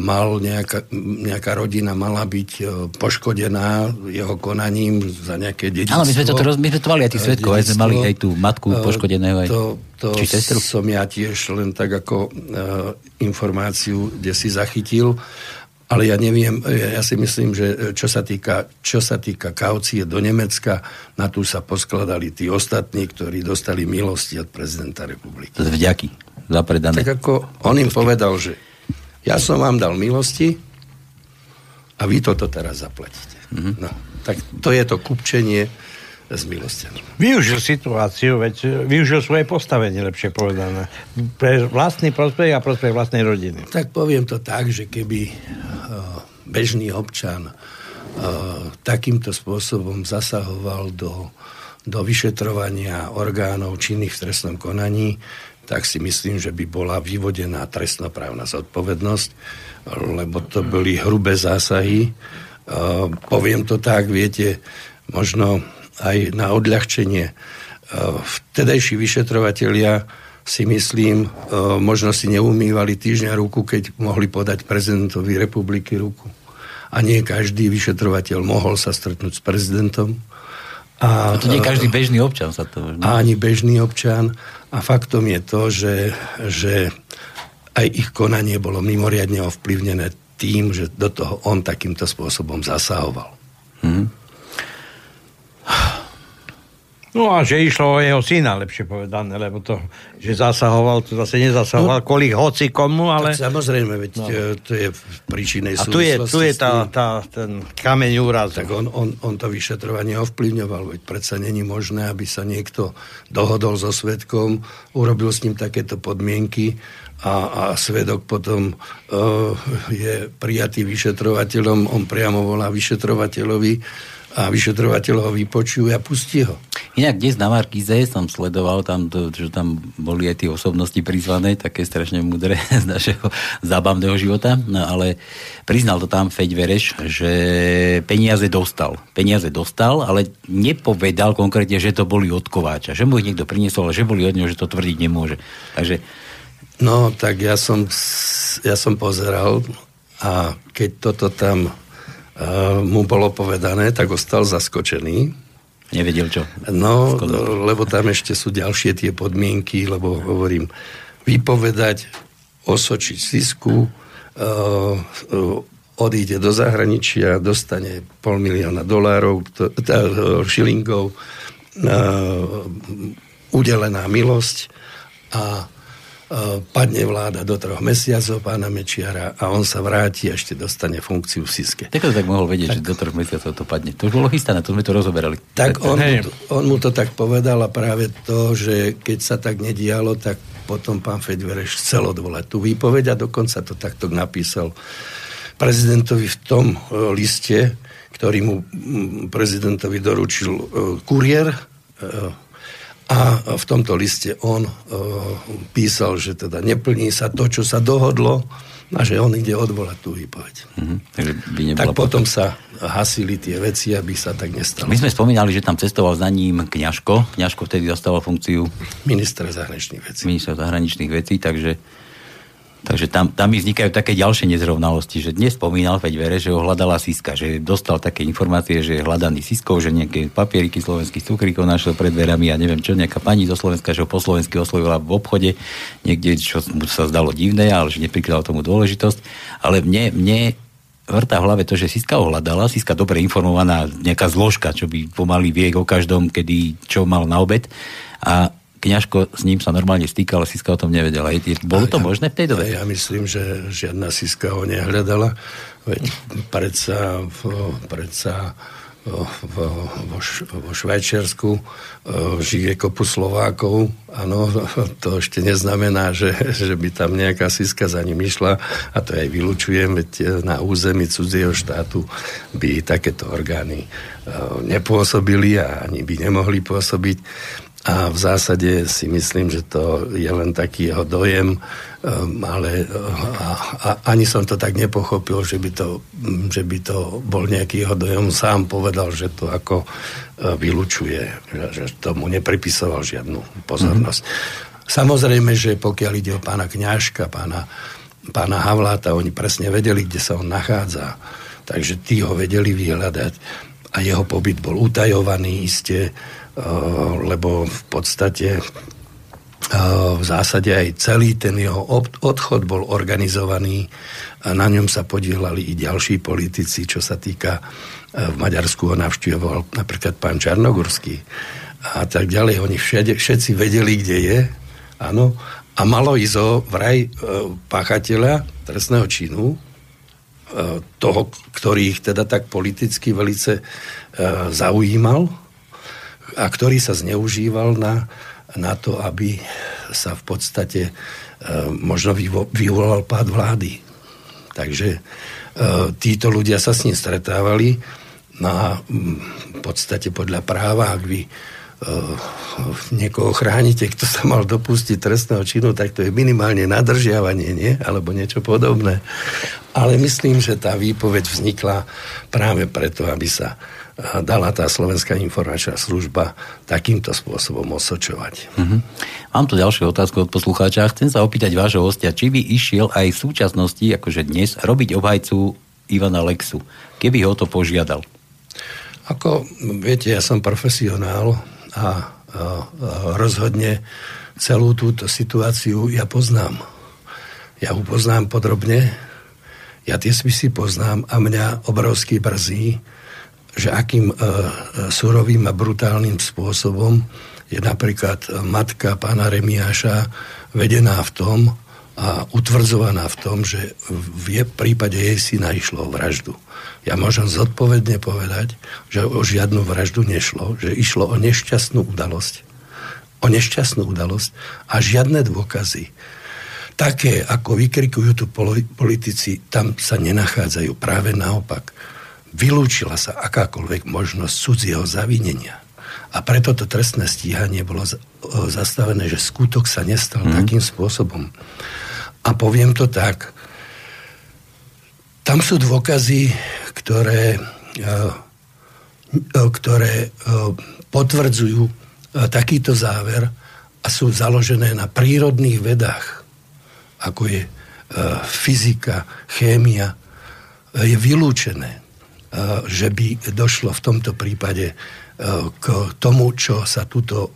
mal nejaká, nejaká rodina mala byť e, poškodená jeho konaním za nejaké dedictvo. Áno, my sme to, my sme to mali aj tých svetkov, aj sme mali aj tú matku e, poškodeného. Aj, to, to či sestru? som ja tiež len tak ako uh, informáciu, kde si zachytil. Ale ja neviem, ja si myslím, že čo sa týka, čo sa týka kaucie do Nemecka, na tú sa poskladali tí ostatní, ktorí dostali milosti od prezidenta republiky. Vďaky za predané. Tak ako on im povedal, že ja som vám dal milosti a vy toto teraz zaplatíte. Mm-hmm. No, tak to je to kupčenie s milosťami. Využil situáciu, veď využil svoje postavenie, lepšie povedané. Pre vlastný prospech a prospech vlastnej rodiny. Tak poviem to tak, že keby uh, bežný občan uh, takýmto spôsobom zasahoval do, do vyšetrovania orgánov činných v trestnom konaní, tak si myslím, že by bola vyvodená trestnoprávna zodpovednosť, lebo to boli hrubé zásahy. Uh, poviem to tak, viete, možno aj na odľahčenie. Uh, vtedajší vyšetrovatelia si myslím, uh, možno si neumývali týždňa ruku, keď mohli podať prezidentovi republiky ruku. A nie každý vyšetrovateľ mohol sa stretnúť s prezidentom. A, to nie každý bežný občan sa to... Ne? Ani bežný občan. A faktom je to, že, že aj ich konanie bolo mimoriadne ovplyvnené tým, že do toho on takýmto spôsobom zasahoval. Hmm. No a že išlo o jeho syna, lepšie povedané, lebo to, že zasahoval, to zase nezasahoval no, kvôli hoci komu, ale... Tak samozrejme, veď no. to je v príčinej A tu je, tu je tá, tá, ten kameň úrazu. Tak on, on, on to vyšetrovanie ovplyvňoval, veď predsa není možné, aby sa niekto dohodol so svetkom, urobil s ním takéto podmienky a, a svedok potom uh, je prijatý vyšetrovateľom, on priamo volá vyšetrovateľovi, a vyšetrovateľ ho vypočujú a pustí ho. Inak dnes na Markize som sledoval tam, to, že tam boli aj tie osobnosti prizvané, také strašne mudré z našeho zábavného života, no ale priznal to tam Feď Vereš, že peniaze dostal. Peniaze dostal, ale nepovedal konkrétne, že to boli od Kováča. Že mu ich niekto priniesol, ale že boli od neho, že to tvrdiť nemôže. Takže No, tak ja som, ja som pozeral a keď toto tam mu bolo povedané, tak ostal zaskočený. Nevedel čo? No, lebo tam ešte sú ďalšie tie podmienky, lebo hovorím, vypovedať, osočiť sisku, uh, odíde do zahraničia, dostane pol milióna dolárov, uh, šilingov, udelená milosť a padne vláda do troch mesiacov pána Mečiara a on sa vráti a ešte dostane funkciu v Siske. Tak to tak mohol vedieť, tak, že do troch mesiacov to padne. To už bolo chystané, to sme to rozoberali. Tak on, mu to, on mu to tak povedal a práve to, že keď sa tak nedialo, tak potom pán Fedvereš chcel odvolať tú výpoveď a dokonca to takto napísal prezidentovi v tom e, liste, ktorý mu prezidentovi doručil e, kuriér, a v tomto liste on uh, písal, že teda neplní sa to, čo sa dohodlo a že on ide odvolať tú výpoveď. Mm-hmm. tak potom sa hasili tie veci, aby sa tak nestalo. My sme spomínali, že tam cestoval za ním Kňažko. Kňažko vtedy zastával funkciu... Ministra zahraničných vecí. Ministra zahraničných vecí, takže Takže tam, tam mi vznikajú také ďalšie nezrovnalosti, že dnes spomínal Feďvere, že ho hľadala Siska, že dostal také informácie, že je hľadaný Siskov, že nejaké papieriky slovenských cukríkov našiel pred dverami a neviem čo, nejaká pani zo Slovenska, že ho po slovensky oslovila v obchode, niekde, čo mu sa zdalo divné, ale že neprikladal tomu dôležitosť. Ale mne, mne vrtá v hlave to, že Siska ho hľadala, Siska dobre informovaná, nejaká zložka, čo by pomaly vie o každom, kedy čo mal na obed. A Kňažko s ním sa normálne stýkal, Siska o tom nevedela. Bolo to ja, možné v tej dobe? Ja myslím, že žiadna Siska ho nehľadala. Veď predsa, predsa vo, vo, vo Švajčiarsku žije kopu Slovákov. Áno, to ešte neznamená, že, že by tam nejaká siska za ním išla a to aj vylučujem, veď na území cudzieho štátu by takéto orgány nepôsobili a ani by nemohli pôsobiť. A v zásade si myslím, že to je len taký jeho dojem, um, ale a, a, ani som to tak nepochopil, že by, to, že by to bol nejaký jeho dojem. Sám povedal, že to ako uh, vylučuje, že tomu nepripisoval žiadnu pozornosť. Mm-hmm. Samozrejme, že pokiaľ ide o pána Kňažka, pána, pána Havláta, oni presne vedeli, kde sa on nachádza. Takže tí ho vedeli vyhľadať a jeho pobyt bol utajovaný iste lebo v podstate eh, v zásade aj celý ten jeho odchod bol organizovaný a na ňom sa podielali i ďalší politici, čo sa týka eh, v Maďarsku ho navštívoval napríklad pán Čarnogurský a tak ďalej. Oni všade, všetci vedeli, kde je, áno, a malo ísť o vraj páchateľa trestného činu, toho, ktorý ich teda tak politicky velice zaujímal, a ktorý sa zneužíval na, na to, aby sa v podstate e, možno vyvo, vyvolal pád vlády. Takže e, títo ľudia sa s ním stretávali no a v podstate podľa práva, ak vy e, niekoho chránite, kto sa mal dopustiť trestného činu, tak to je minimálne nadržiavanie, nie? Alebo niečo podobné. Ale myslím, že tá výpoveď vznikla práve preto, aby sa dala tá Slovenská informačná služba takýmto spôsobom osočovať. Mm-hmm. Mám tu ďalšiu otázku od poslucháča. Chcem sa opýtať vášho hostia, či by išiel aj v súčasnosti, akože dnes, robiť obhajcu Ivana Lexu, keby ho to požiadal? Ako viete, ja som profesionál a, a, a rozhodne celú túto situáciu ja poznám. Ja ju poznám podrobne, ja tie spisy poznám a mňa obrovský brzí, že akým e, surovým a brutálnym spôsobom je napríklad matka pána Remiáša vedená v tom a utvrdzovaná v tom, že v prípade jej syna išlo o vraždu. Ja môžem zodpovedne povedať, že o žiadnu vraždu nešlo, že išlo o nešťastnú udalosť. O nešťastnú udalosť a žiadne dôkazy také, ako vykrikujú tu politici, tam sa nenachádzajú. Práve naopak vylúčila sa akákoľvek možnosť cudzieho zavinenia. A preto to trestné stíhanie bolo zastavené, že skutok sa nestal mm. takým spôsobom. A poviem to tak, tam sú dôkazy, ktoré, e, e, ktoré e, potvrdzujú takýto záver a sú založené na prírodných vedách, ako je fyzika, chémia, je vylúčené že by došlo v tomto prípade k tomu, čo sa tuto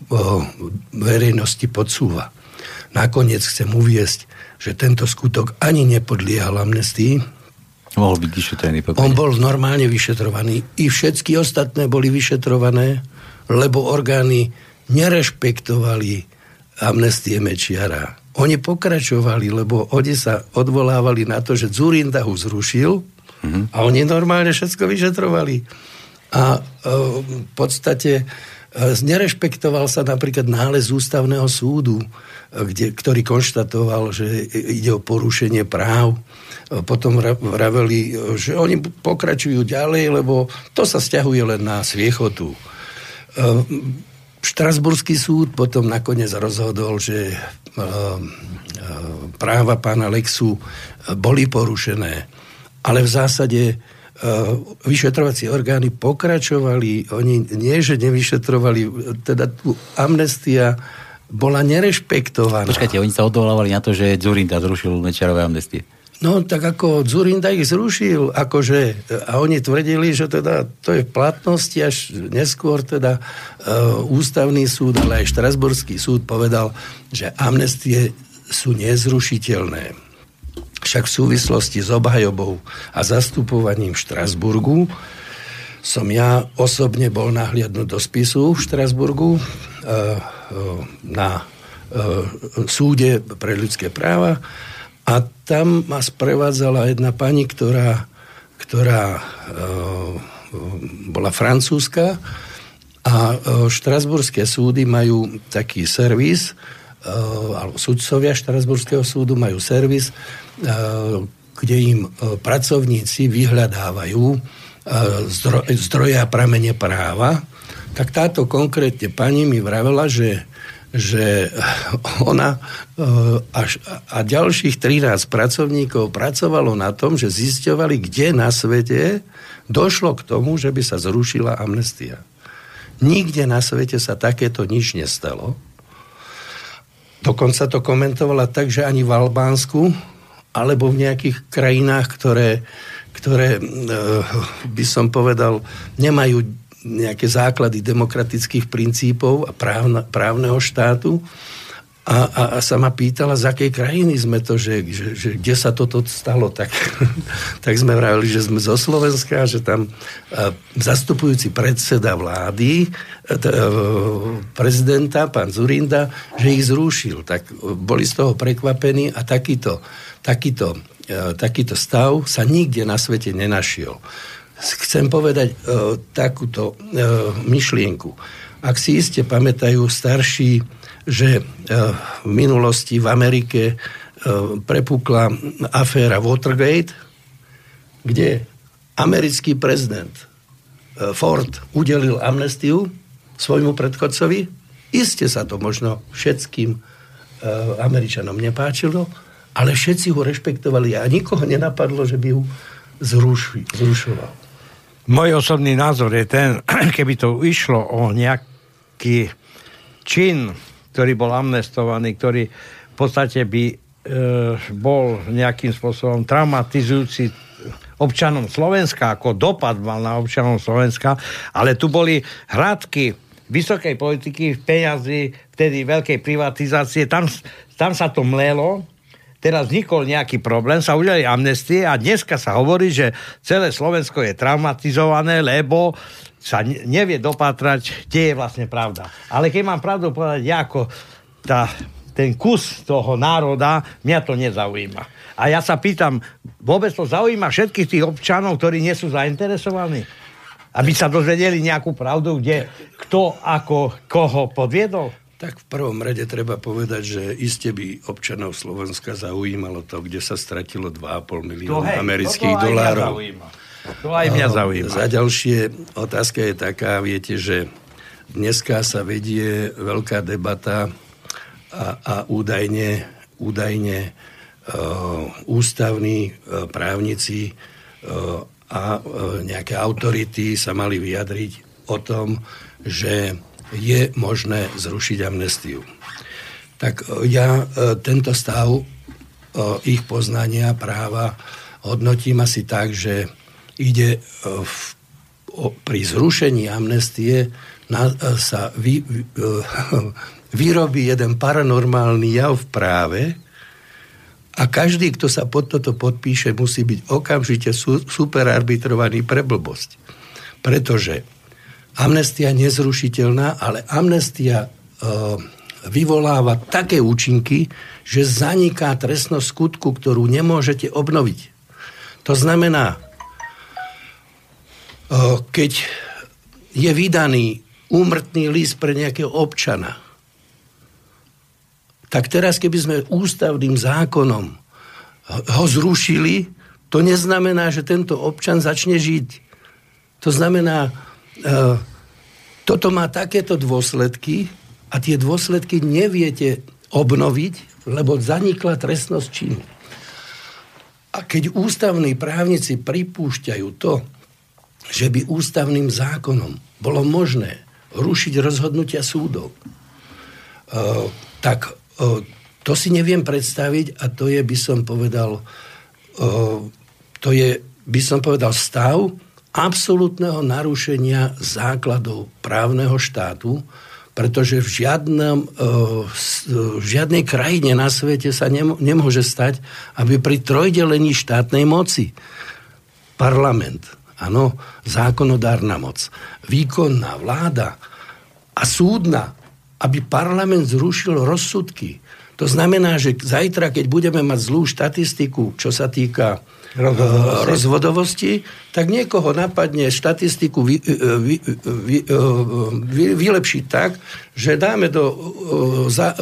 verejnosti podsúva. Nakoniec chcem uviesť, že tento skutok ani nepodliehal amnestii. Mohol byť vyšetrený. Pokojne. On bol normálne vyšetrovaný. I všetky ostatné boli vyšetrované, lebo orgány nerešpektovali amnestie Mečiara. Oni pokračovali, lebo oni sa odvolávali na to, že Zurinda ho zrušil, Mm-hmm. A oni normálne všetko vyšetrovali. A e, v podstate e, nerešpektoval sa napríklad nález ústavného súdu, e, kde, ktorý konštatoval, že ide o porušenie práv. Potom vraveli, že oni pokračujú ďalej, lebo to sa stiahuje len na sviechotu. Štrasburský súd potom nakoniec rozhodol, že práva pána Lexu boli porušené ale v zásade e, vyšetrovacie orgány pokračovali, oni nie, že nevyšetrovali, teda tu amnestia bola nerešpektovaná. Počkajte, oni sa odvolávali na to, že Zurinda zrušil Mečiarové amnestie. No tak ako Zurinda ich zrušil, akože, a oni tvrdili, že teda to je v platnosti, až neskôr teda uh, ústavný súd, ale aj Štrasburský súd povedal, že amnestie sú nezrušiteľné. Však v súvislosti s obhajobou a zastupovaním v Štrasburgu som ja osobne bol nahliadnúť do spisu v Štrasburgu e, e, na e, súde pre ľudské práva a tam ma sprevádzala jedna pani, ktorá, ktorá bola francúzska a štrasburské súdy majú taký servis, alebo sudcovia štrasburského súdu majú servis, kde im pracovníci vyhľadávajú zdroje a pramene práva, tak táto konkrétne pani mi vravela, že že ona až, a ďalších 13 pracovníkov pracovalo na tom, že zisťovali, kde na svete došlo k tomu, že by sa zrušila amnestia. Nikde na svete sa takéto nič nestalo. Dokonca to komentovala tak, že ani v Albánsku alebo v nejakých krajinách, ktoré, ktoré by som povedal, nemajú nejaké základy demokratických princípov a právna, právneho štátu. A, a, a sa ma pýtala, z akej krajiny sme to, že, že, že kde sa toto stalo. Tak, tak sme vravili, že sme zo Slovenska, že tam a, zastupujúci predseda vlády, t, a, prezidenta, pán Zurinda, že ich zrušil. Tak boli z toho prekvapení a takýto, takýto, a, takýto stav sa nikde na svete nenašiel chcem povedať takúto myšlienku. Ak si iste pamätajú starší, že uh, v minulosti v Amerike uh, prepukla aféra Watergate, kde americký prezident uh, Ford udelil amnestiu svojmu predchodcovi. Iste sa to možno všetkým Američanom nepáčilo, ale všetci ho rešpektovali a nikoho nenapadlo, že by ho zruši, zrušoval. Môj osobný názor je ten, keby to išlo o nejaký čin, ktorý bol amnestovaný, ktorý v podstate by e, bol nejakým spôsobom traumatizujúci občanom Slovenska, ako dopad mal na občanom Slovenska, ale tu boli hradky vysokej politiky, peňazí, vtedy veľkej privatizácie, tam, tam sa to mlelo, teraz vznikol nejaký problém, sa udiali amnestie a dneska sa hovorí, že celé Slovensko je traumatizované, lebo sa nevie dopatrať, kde je vlastne pravda. Ale keď mám pravdu povedať, ja ako tá, ten kus toho národa, mňa to nezaujíma. A ja sa pýtam, vôbec to zaujíma všetkých tých občanov, ktorí nie sú zainteresovaní? Aby sa dozvedeli nejakú pravdu, kde kto ako koho podviedol? Tak v prvom rade treba povedať, že iste by občanov Slovenska zaujímalo to, kde sa stratilo 2,5 milióna amerických dolárov. To aj mňa zaujíma. Za ďalšie otázka je taká, viete, že dneska sa vedie veľká debata a, a údajne, údajne uh, ústavní uh, právnici uh, a nejaké autority sa mali vyjadriť o tom, že je možné zrušiť amnestiu. Tak e, ja e, tento stav e, ich poznania práva hodnotím asi tak, že ide v, o, pri zrušení amnestie na, sa vy, vy, vyrobí jeden paranormálny jav v práve a každý, kto sa pod toto podpíše, musí byť okamžite su, superarbitrovaný pre blbosť. Pretože amnestia nezrušiteľná, ale amnestia e, vyvoláva také účinky, že zaniká trestnosť skutku, ktorú nemôžete obnoviť. To znamená, e, keď je vydaný úmrtný list pre nejakého občana, tak teraz, keby sme ústavným zákonom ho zrušili, to neznamená, že tento občan začne žiť. To znamená, E, toto má takéto dôsledky a tie dôsledky neviete obnoviť, lebo zanikla trestnosť činu. A keď ústavní právnici pripúšťajú to, že by ústavným zákonom bolo možné rušiť rozhodnutia súdov, e, tak e, to si neviem predstaviť a to je, by som povedal, to je, by som povedal, stav, absolútneho narušenia základov právneho štátu, pretože v, žiadnom, e, v žiadnej krajine na svete sa nemôže stať, aby pri trojdelení štátnej moci parlament, áno, zákonodárna moc, výkonná vláda a súdna, aby parlament zrušil rozsudky. To znamená, že zajtra, keď budeme mať zlú štatistiku, čo sa týka rozvodovosti, rozvodovosti tak niekoho napadne štatistiku vy, vy, vy, vy, vylepšiť tak, že dáme do, za,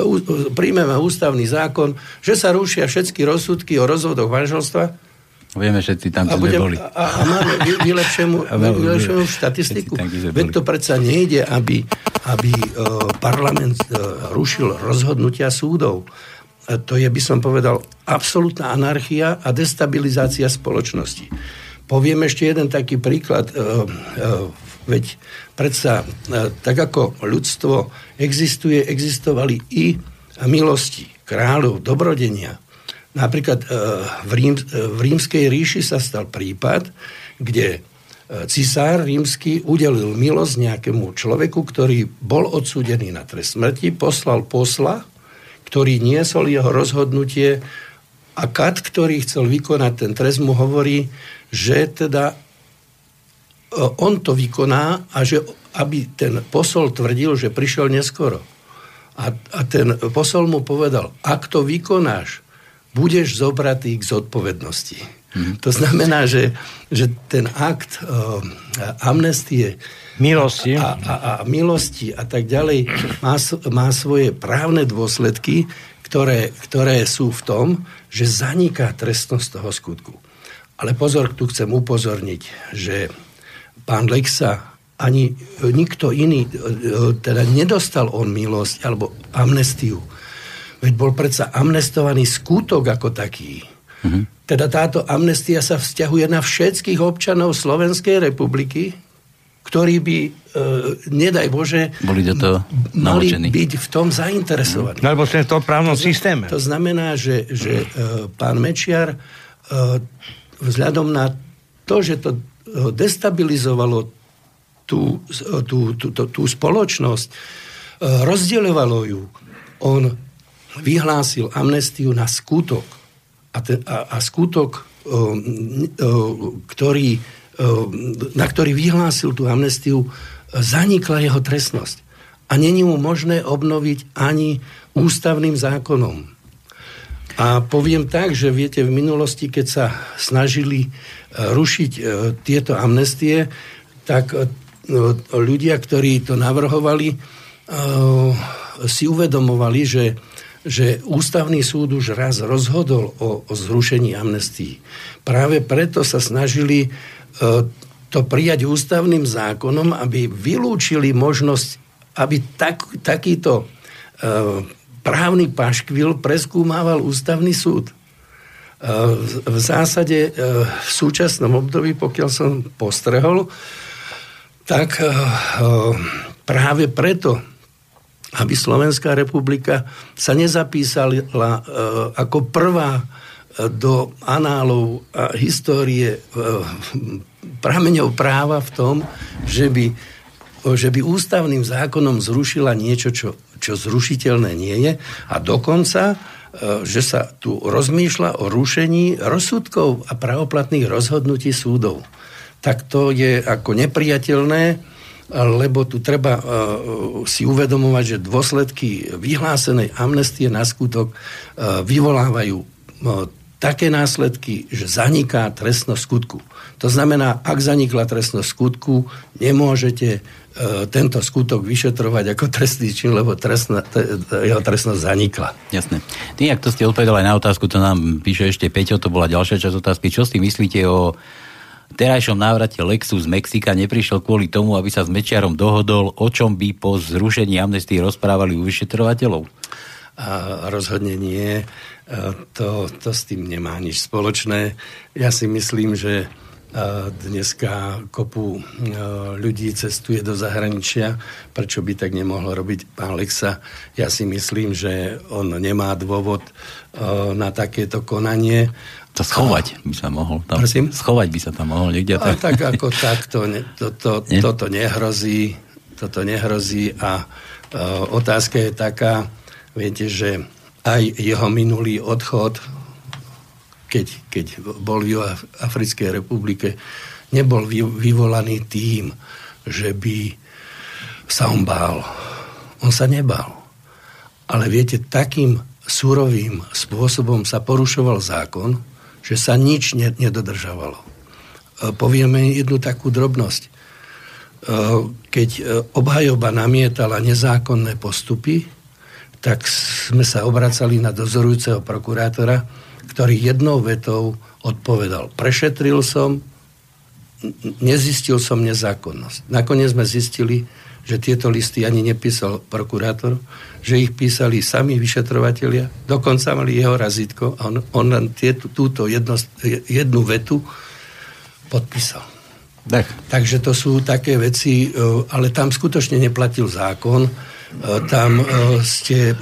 príjmeme ústavný zákon, že sa rušia všetky rozsudky o rozvodoch manželstva Vieme všetci tam, a, budem, boli. A, a máme vylepšenú, vylepšenú štatistiku. Veď to predsa nejde, aby, aby uh, parlament uh, rušil rozhodnutia súdov. To je, by som povedal, absolútna anarchia a destabilizácia spoločnosti. Poviem ešte jeden taký príklad. Uh, uh, veď predsa, uh, tak ako ľudstvo existuje, existovali i milosti, kráľov, dobrodenia Napríklad e, v, Rím, e, v rímskej ríši sa stal prípad, kde e, cisár rímsky udelil milosť nejakému človeku, ktorý bol odsúdený na trest smrti, poslal posla, ktorý niesol jeho rozhodnutie a kat, ktorý chcel vykonať ten trest, mu hovorí, že teda on to vykoná a že aby ten posol tvrdil, že prišiel neskoro. A, a ten posol mu povedal, ak to vykonáš, budeš zobratý k zodpovednosti. Mm. To znamená, že, že ten akt uh, amnestie milosti. A, a, a milosti a tak ďalej má, má svoje právne dôsledky, ktoré, ktoré sú v tom, že zaniká trestnosť toho skutku. Ale pozor, tu chcem upozorniť, že pán Lexa ani nikto iný, e, teda nedostal on milosť alebo amnestiu Veď bol predsa amnestovaný skutok ako taký. Mm-hmm. Teda táto amnestia sa vzťahuje na všetkých občanov Slovenskej republiky, ktorí by, e, nedaj Bože, Boli do toho mali byť v tom zainteresovaní. No, lebo sme v tom právnom systéme. To znamená, že, že e, pán Mečiar e, vzhľadom na to, že to e, destabilizovalo tú, e, tú, tú, tú, tú spoločnosť, e, rozdielovalo ju, on vyhlásil amnestiu na skutok. A, te, a, a skutok, ktorý, na ktorý vyhlásil tú amnestiu, zanikla jeho trestnosť. A není mu možné obnoviť ani ústavným zákonom. A poviem tak, že viete, v minulosti, keď sa snažili e, rušiť e, tieto amnestie, tak e, ľudia, ktorí to navrhovali, si uvedomovali, že že ústavný súd už raz rozhodol o, o zrušení amnestí. Práve preto sa snažili e, to prijať ústavným zákonom, aby vylúčili možnosť, aby tak, takýto e, právny paškvil preskúmával ústavný súd. E, v zásade v súčasnom období, pokiaľ som postrehol, tak práve preto aby Slovenská republika sa nezapísala e, ako prvá e, do análov a histórie e, prameňov práva v tom, že by, že by ústavným zákonom zrušila niečo, čo, čo zrušiteľné nie je a dokonca, že sa tu rozmýšľa o rušení rozsudkov a pravoplatných rozhodnutí súdov. Tak to je ako nepriateľné lebo tu treba uh, si uvedomovať, že dôsledky vyhlásenej amnestie na skutok uh, vyvolávajú uh, také následky, že zaniká trestnosť skutku. To znamená, ak zanikla trestnosť skutku, nemôžete tento skutok vyšetrovať ako trestný čin, lebo trestna, jeho trestnosť zanikla. Jasné. Ty, ak to ste odpovedali na otázku, to nám píše ešte Peťo, to bola ďalšia časť otázky. Čo si myslíte o terajšom návrate Lexu z Mexika neprišiel kvôli tomu, aby sa s Mečiarom dohodol, o čom by po zrušení amnestii rozprávali u vyšetrovateľov? A rozhodne nie. To, to s tým nemá nič spoločné. Ja si myslím, že dneska kopu ľudí cestuje do zahraničia. Prečo by tak nemohlo robiť pán Lexa? Ja si myslím, že on nemá dôvod na takéto konanie to schovať by sa mohol. Tam, Prosím? Schovať by sa tam mohol niekde. A tak ako takto, ne, to, to, Nie? toto nehrozí. Toto nehrozí a uh, otázka je taká, viete, že aj jeho minulý odchod, keď, keď bol v Africkej republike, nebol vy, vyvolaný tým, že by sa on bál. On sa nebál. Ale viete, takým surovým spôsobom sa porušoval zákon, že sa nič nedodržavalo. E, povieme jednu takú drobnosť. E, keď obhajoba namietala nezákonné postupy, tak sme sa obracali na dozorujúceho prokurátora, ktorý jednou vetou odpovedal. Prešetril som, nezistil som nezákonnosť. Nakoniec sme zistili, že tieto listy ani nepísal prokurátor, že ich písali sami vyšetrovatelia, dokonca mali jeho razítko a on, on len tieto, túto jedno, jednu vetu podpísal. Tak. Takže to sú také veci, e, ale tam skutočne neplatil zákon. E, tam e, ste,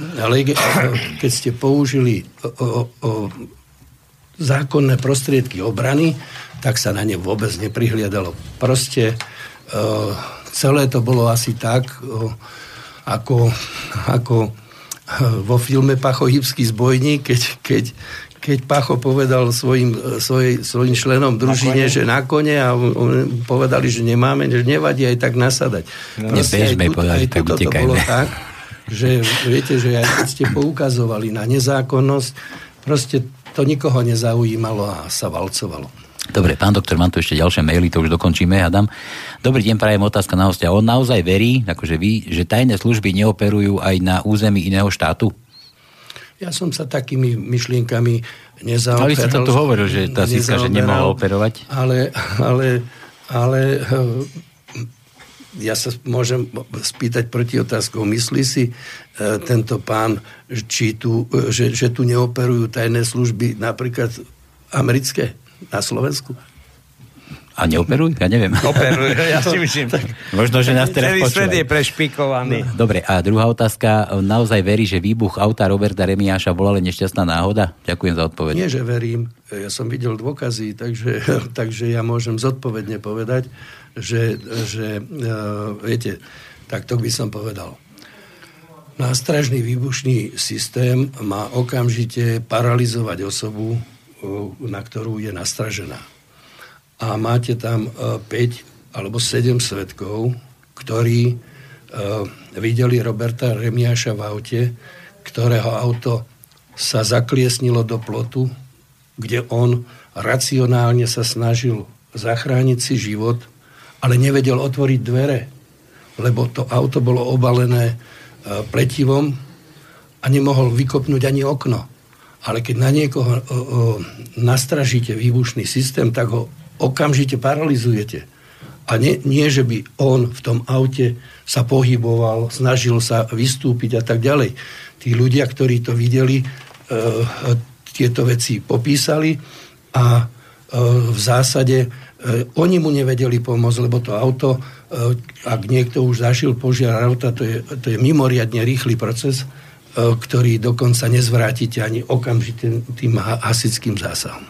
keď ste použili zákonné prostriedky obrany, tak sa na ne vôbec neprihliadalo. Proste celé to bolo asi tak, ako, ako vo filme Pachohybský zbojník, keď, keď, keď Pacho povedal svojim, svoj, svojim členom družine, na že na kone a povedali, že nemáme, že nevadí aj tak nasadať. No, Proste aj, tu, povedali, aj tuto to bolo tak, že viete, že aj keď ste poukazovali na nezákonnosť, proste to nikoho nezaujímalo a sa valcovalo. Dobre, pán doktor, mám tu ešte ďalšie maily, to už dokončíme, Adam. Dobrý deň, prajem otázka na hostia. On naozaj verí, akože vy, že tajné služby neoperujú aj na území iného štátu? Ja som sa takými myšlienkami nezaoperal. Ale ste to tu hovoril, že tá získa, že nemohol operovať. Ale, ale, ale ja sa môžem spýtať proti otázkou. Myslí si e, tento pán, či tu, e, že, že tu neoperujú tajné služby napríklad americké? Na Slovensku? A neoperuj? Ja neviem. Operuj, ja si myslím. Možno, že nás teraz Celý svet je prešpikovaný. No, dobre, a druhá otázka. Naozaj verí, že výbuch auta Roberta Remiáša bola len nešťastná náhoda? Ďakujem za odpoveď. Nie, že verím. Ja som videl dôkazy, takže, takže ja môžem zodpovedne povedať, že, že uh, viete, tak to by som povedal. Nástražný výbušný systém má okamžite paralizovať osobu, na ktorú je nastražená. A máte tam 5 e, alebo 7 svetkov, ktorí e, videli Roberta Remiáša v aute, ktorého auto sa zakliesnilo do plotu, kde on racionálne sa snažil zachrániť si život, ale nevedel otvoriť dvere, lebo to auto bolo obalené e, pletivom a nemohol vykopnúť ani okno ale keď na niekoho o, o, nastražíte výbušný systém, tak ho okamžite paralizujete. A nie, nie, že by on v tom aute sa pohyboval, snažil sa vystúpiť a tak ďalej. Tí ľudia, ktorí to videli, e, tieto veci popísali a e, v zásade e, oni mu nevedeli pomôcť, lebo to auto, e, ak niekto už zažil požiar auta, to je, to je mimoriadne rýchly proces, ktorý dokonca nezvrátite ani okamžite tým hasickým zásahom.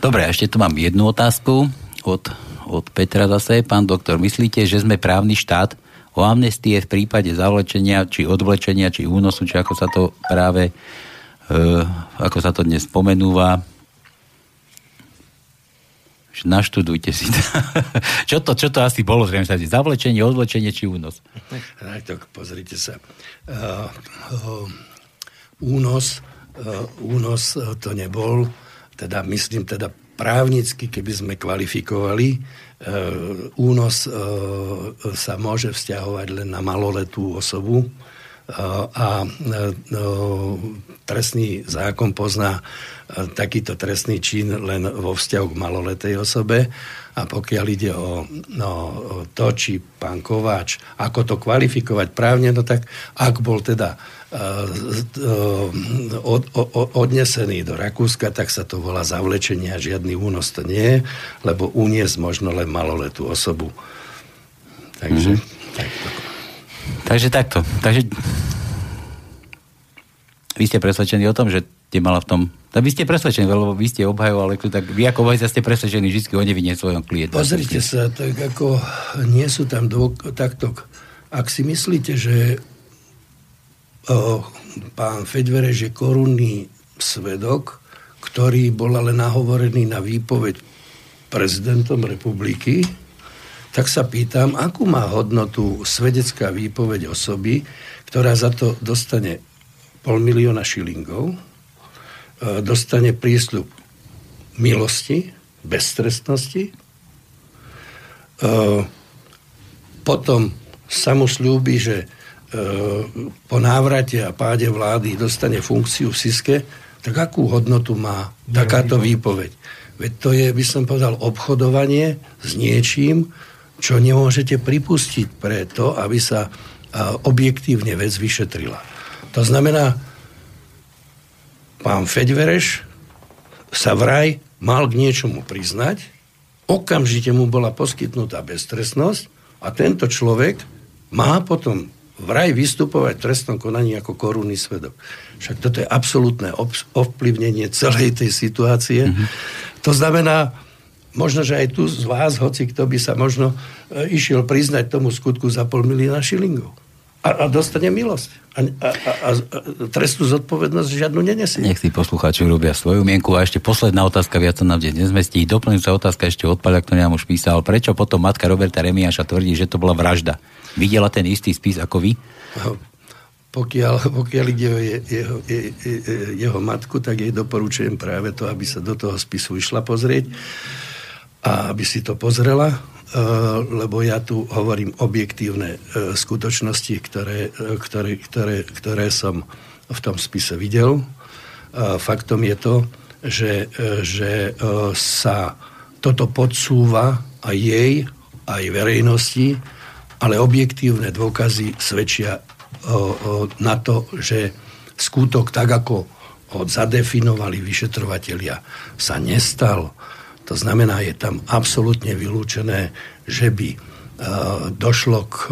Dobre, ešte tu mám jednu otázku od, od Petra zase. Pán doktor, myslíte, že sme právny štát? O amnestie v prípade zavlečenia, či odvlečenia, či únosu, či ako sa to práve, e, ako sa to dnes pomenúva, naštudujte si čo, to čo to asi bolo, zrejme zavlečenie, odvlečenie či únos? Tak, tak pozrite sa. Uh, uh, únos, uh, únos uh, to nebol, teda myslím teda právnicky, keby sme kvalifikovali, uh, únos uh, sa môže vzťahovať len na maloletú osobu, a trestný zákon pozná takýto trestný čin len vo vzťahu k maloletej osobe a pokiaľ ide o, no, to, či pán Kováč, ako to kvalifikovať právne, no tak ak bol teda od, od, odnesený do Rakúska, tak sa to volá zavlečenie a žiadny únos to nie je, lebo uniesť možno len maloletú osobu. Takže mm-hmm. takto. Takže takto. Takže vy ste presvedčení o tom, že mala v tom... Tak vy ste presvedčení, lebo vy ste obhajovali, tak vy ako obhajca ste presvedčení vždy o nevine svojom klientom. Pozrite sa, tak ako nie sú tam dôk, takto. Ak si myslíte, že o, pán Fedvere, že korunný svedok, ktorý bol ale nahovorený na výpoveď prezidentom republiky, tak sa pýtam, akú má hodnotu svedecká výpoveď osoby, ktorá za to dostane pol milióna šilingov, e, dostane prísľub milosti, beztrestnosti, e, potom sa mu slúbi, že po návrate a páde vlády dostane funkciu v Siske, tak akú hodnotu má takáto výpoveď? Veď to je, by som povedal, obchodovanie s niečím, čo nemôžete pripustiť pre to, aby sa objektívne vec vyšetrila. To znamená, pán Fedvereš sa vraj mal k niečomu priznať, okamžite mu bola poskytnutá beztrestnosť a tento človek má potom vraj vystupovať v trestnom konaní ako korunný svedok. Však toto je absolútne ovplyvnenie celej tej situácie. Mm-hmm. To znamená, možno, že aj tu z vás, hoci kto by sa možno e, išiel priznať tomu skutku za pol milióna šilingov a, a dostane milosť. A, a, a, a trestnú zodpovednosť žiadnu nenesie. Nech si poslucháči robia svoju mienku. A ešte posledná otázka, viac sa nám dnes nezmestí. Doplňujúca otázka ešte od Paľa, ktorý nám už písal. Prečo potom matka Roberta Remiaša tvrdí, že to bola vražda? Videla ten istý spis ako vy? Pokiaľ, pokiaľ ide o je, jeho, je, je, jeho matku, tak jej doporučujem práve to, aby sa do toho spisu išla pozrieť a aby si to pozrela Eh, lebo ja tu hovorím objektívne eh, skutočnosti, ktoré, eh, ktoré, ktoré, ktoré som v tom spise videl. Faktom je to, že, že sa toto podsúva aj jej, aj verejnosti, ale objektívne dôkazy svedčia na to, že skutok tak, ako ho zadefinovali vyšetrovatelia, sa nestal to znamená, je tam absolútne vylúčené, že by e, došlo k e,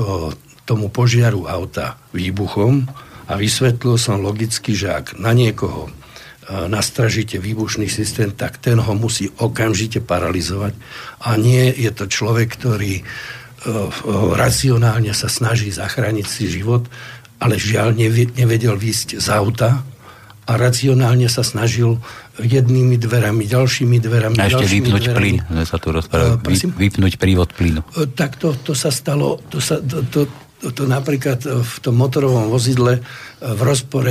tomu požiaru auta výbuchom a vysvetlil som logicky, že ak na niekoho e, nastražíte výbušný systém, tak ten ho musí okamžite paralizovať. A nie je to človek, ktorý racionálne sa snaží zachrániť si život, ale žiaľ nevedel výjsť z auta a racionálne sa snažil jednými dverami, ďalšími dverami. A ešte vypnúť dverami. plyn, sme sa tu rozprávali. Uh, vypnúť prívod plynu. Uh, tak to, to sa stalo, to, sa, to, to, to, to napríklad v tom motorovom vozidle v rozpore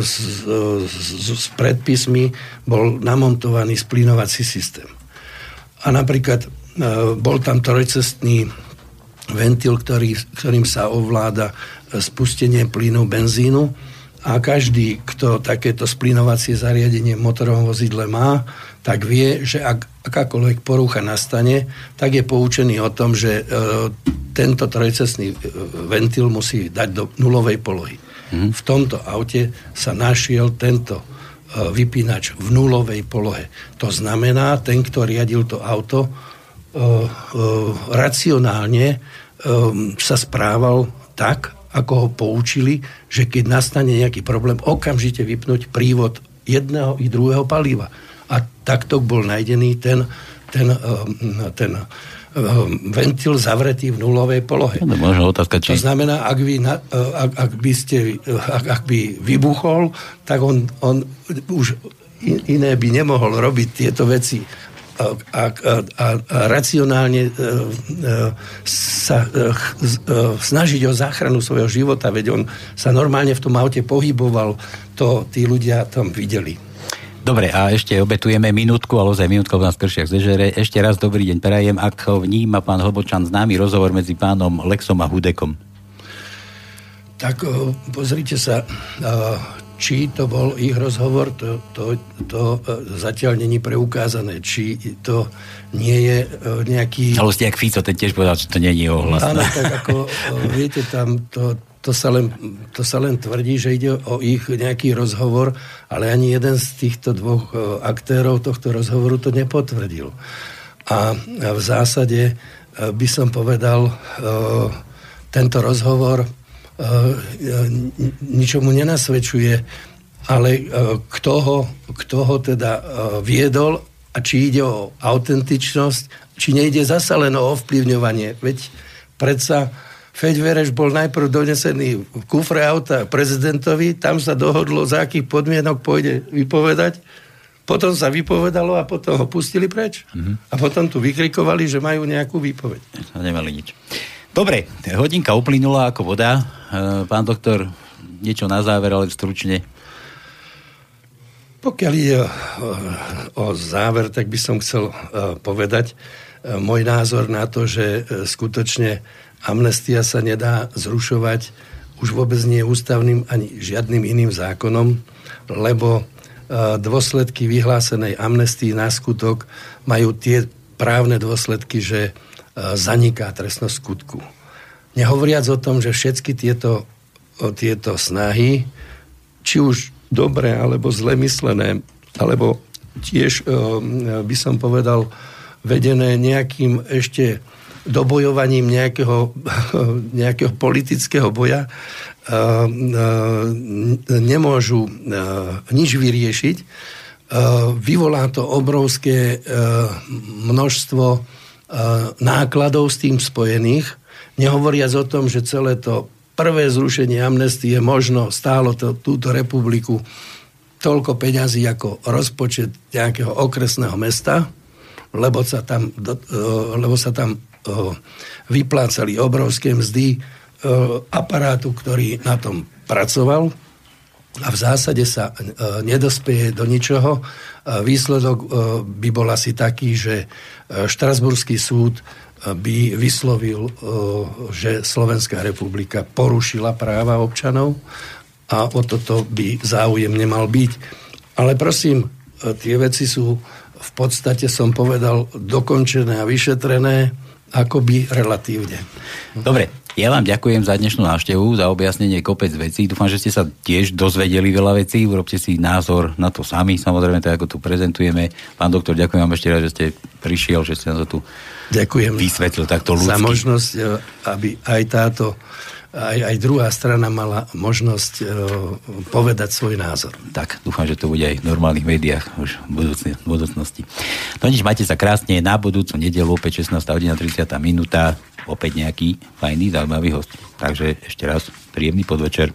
s, s, s predpismi bol namontovaný splínovací systém. A napríklad bol tam trojcestný ventil, ktorý, ktorým sa ovláda spustenie plynu benzínu a každý, kto takéto splinovacie zariadenie v motorovom vozidle má, tak vie, že ak akákoľvek porucha nastane, tak je poučený o tom, že e, tento trojcestný e, ventil musí dať do nulovej polohy. Hmm. V tomto aute sa našiel tento e, vypínač v nulovej polohe. To znamená, ten, kto riadil to auto, e, e, racionálne e, sa správal tak, ako ho poučili, že keď nastane nejaký problém, okamžite vypnúť prívod jedného i druhého paliva. A takto bol najdený ten, ten, ehm, ten ehm, ventil zavretý v nulovej polohe. No, možno otázka, či... To znamená, ak by, na, ak, ak by, ste, ak, ak by vybuchol, tak on, on už iné by nemohol robiť tieto veci a, a, a, a racionálne e, e, sa e, snažiť o záchranu svojho života, veď on sa normálne v tom aute pohyboval, to tí ľudia tam videli. Dobre, a ešte obetujeme minútku, ale ozaj minútka v nás kršiach zežere. Ešte raz dobrý deň prajem, ak ho vníma pán Hlbočan známy rozhovor medzi pánom Lexom a Hudekom. Tak pozrite sa, či to bol ich rozhovor, to, to, to e, zatiaľ není preukázané. Či to nie je e, nejaký... Ale ste jak Fico, ten tiež povedal, že to nie je ohlasné. Áno, tak ako, e, viete, tam to, to, sa len, to sa len tvrdí, že ide o ich nejaký rozhovor, ale ani jeden z týchto dvoch aktérov tohto rozhovoru to nepotvrdil. A v zásade by som povedal, tento rozhovor ničomu nenasvedčuje, ale e, kto ho, kto ho teda viedol a či ide o autentičnosť, či nejde zasa len o ovplyvňovanie. Veď predsa Feďvereš bol najprv donesený v kufre auta prezidentovi, tam sa dohodlo, za akých podmienok pôjde vypovedať, potom sa vypovedalo a potom ho pustili preč. Mm-hmm. A potom tu vykrikovali, že majú nejakú výpoveď. Nemali nič. Dobre, hodinka uplynula ako voda. E, pán doktor, niečo na záver, ale stručne. Pokiaľ ide o, záver, tak by som chcel povedať môj názor na to, že skutočne amnestia sa nedá zrušovať už vôbec nie ústavným ani žiadnym iným zákonom, lebo dôsledky vyhlásenej amnestii na skutok majú tie právne dôsledky, že zaniká trestnosť skutku. Nehovoriac o tom, že všetky tieto, tieto snahy, či už dobré alebo zle myslené, alebo tiež by som povedal vedené nejakým ešte dobojovaním nejakého, nejakého politického boja nemôžu nič vyriešiť. Vyvolá to obrovské množstvo nákladov s tým spojených, nehovoriac o tom, že celé to prvé zrušenie amnestie možno stálo to, túto republiku toľko peňazí ako rozpočet nejakého okresného mesta, lebo sa tam, lebo sa tam vyplácali obrovské mzdy aparátu, ktorý na tom pracoval a v zásade sa nedospeje do ničoho. Výsledok by bol asi taký, že Štrasburský súd by vyslovil, že Slovenská republika porušila práva občanov a o toto by záujem nemal byť. Ale prosím, tie veci sú v podstate, som povedal, dokončené a vyšetrené akoby relatívne. Dobre, ja vám ďakujem za dnešnú návštevu, za objasnenie kopec vecí. Dúfam, že ste sa tiež dozvedeli veľa vecí. Urobte si názor na to sami, samozrejme, tak ako tu prezentujeme. Pán doktor, ďakujem vám ešte raz, že ste prišiel, že ste nám to tu ďakujem vysvetlil takto ľudsky. Za možnosť, aby aj táto aj, aj druhá strana mala možnosť e, povedať svoj názor. Tak, dúfam, že to bude aj v normálnych médiách už v, budúcni, v budúcnosti. No nič, majte sa krásne, na budúcu nedelu opäť 16. hodina 30. minúta, opäť nejaký fajný, zaujímavý host. Takže ešte raz, príjemný podvečer.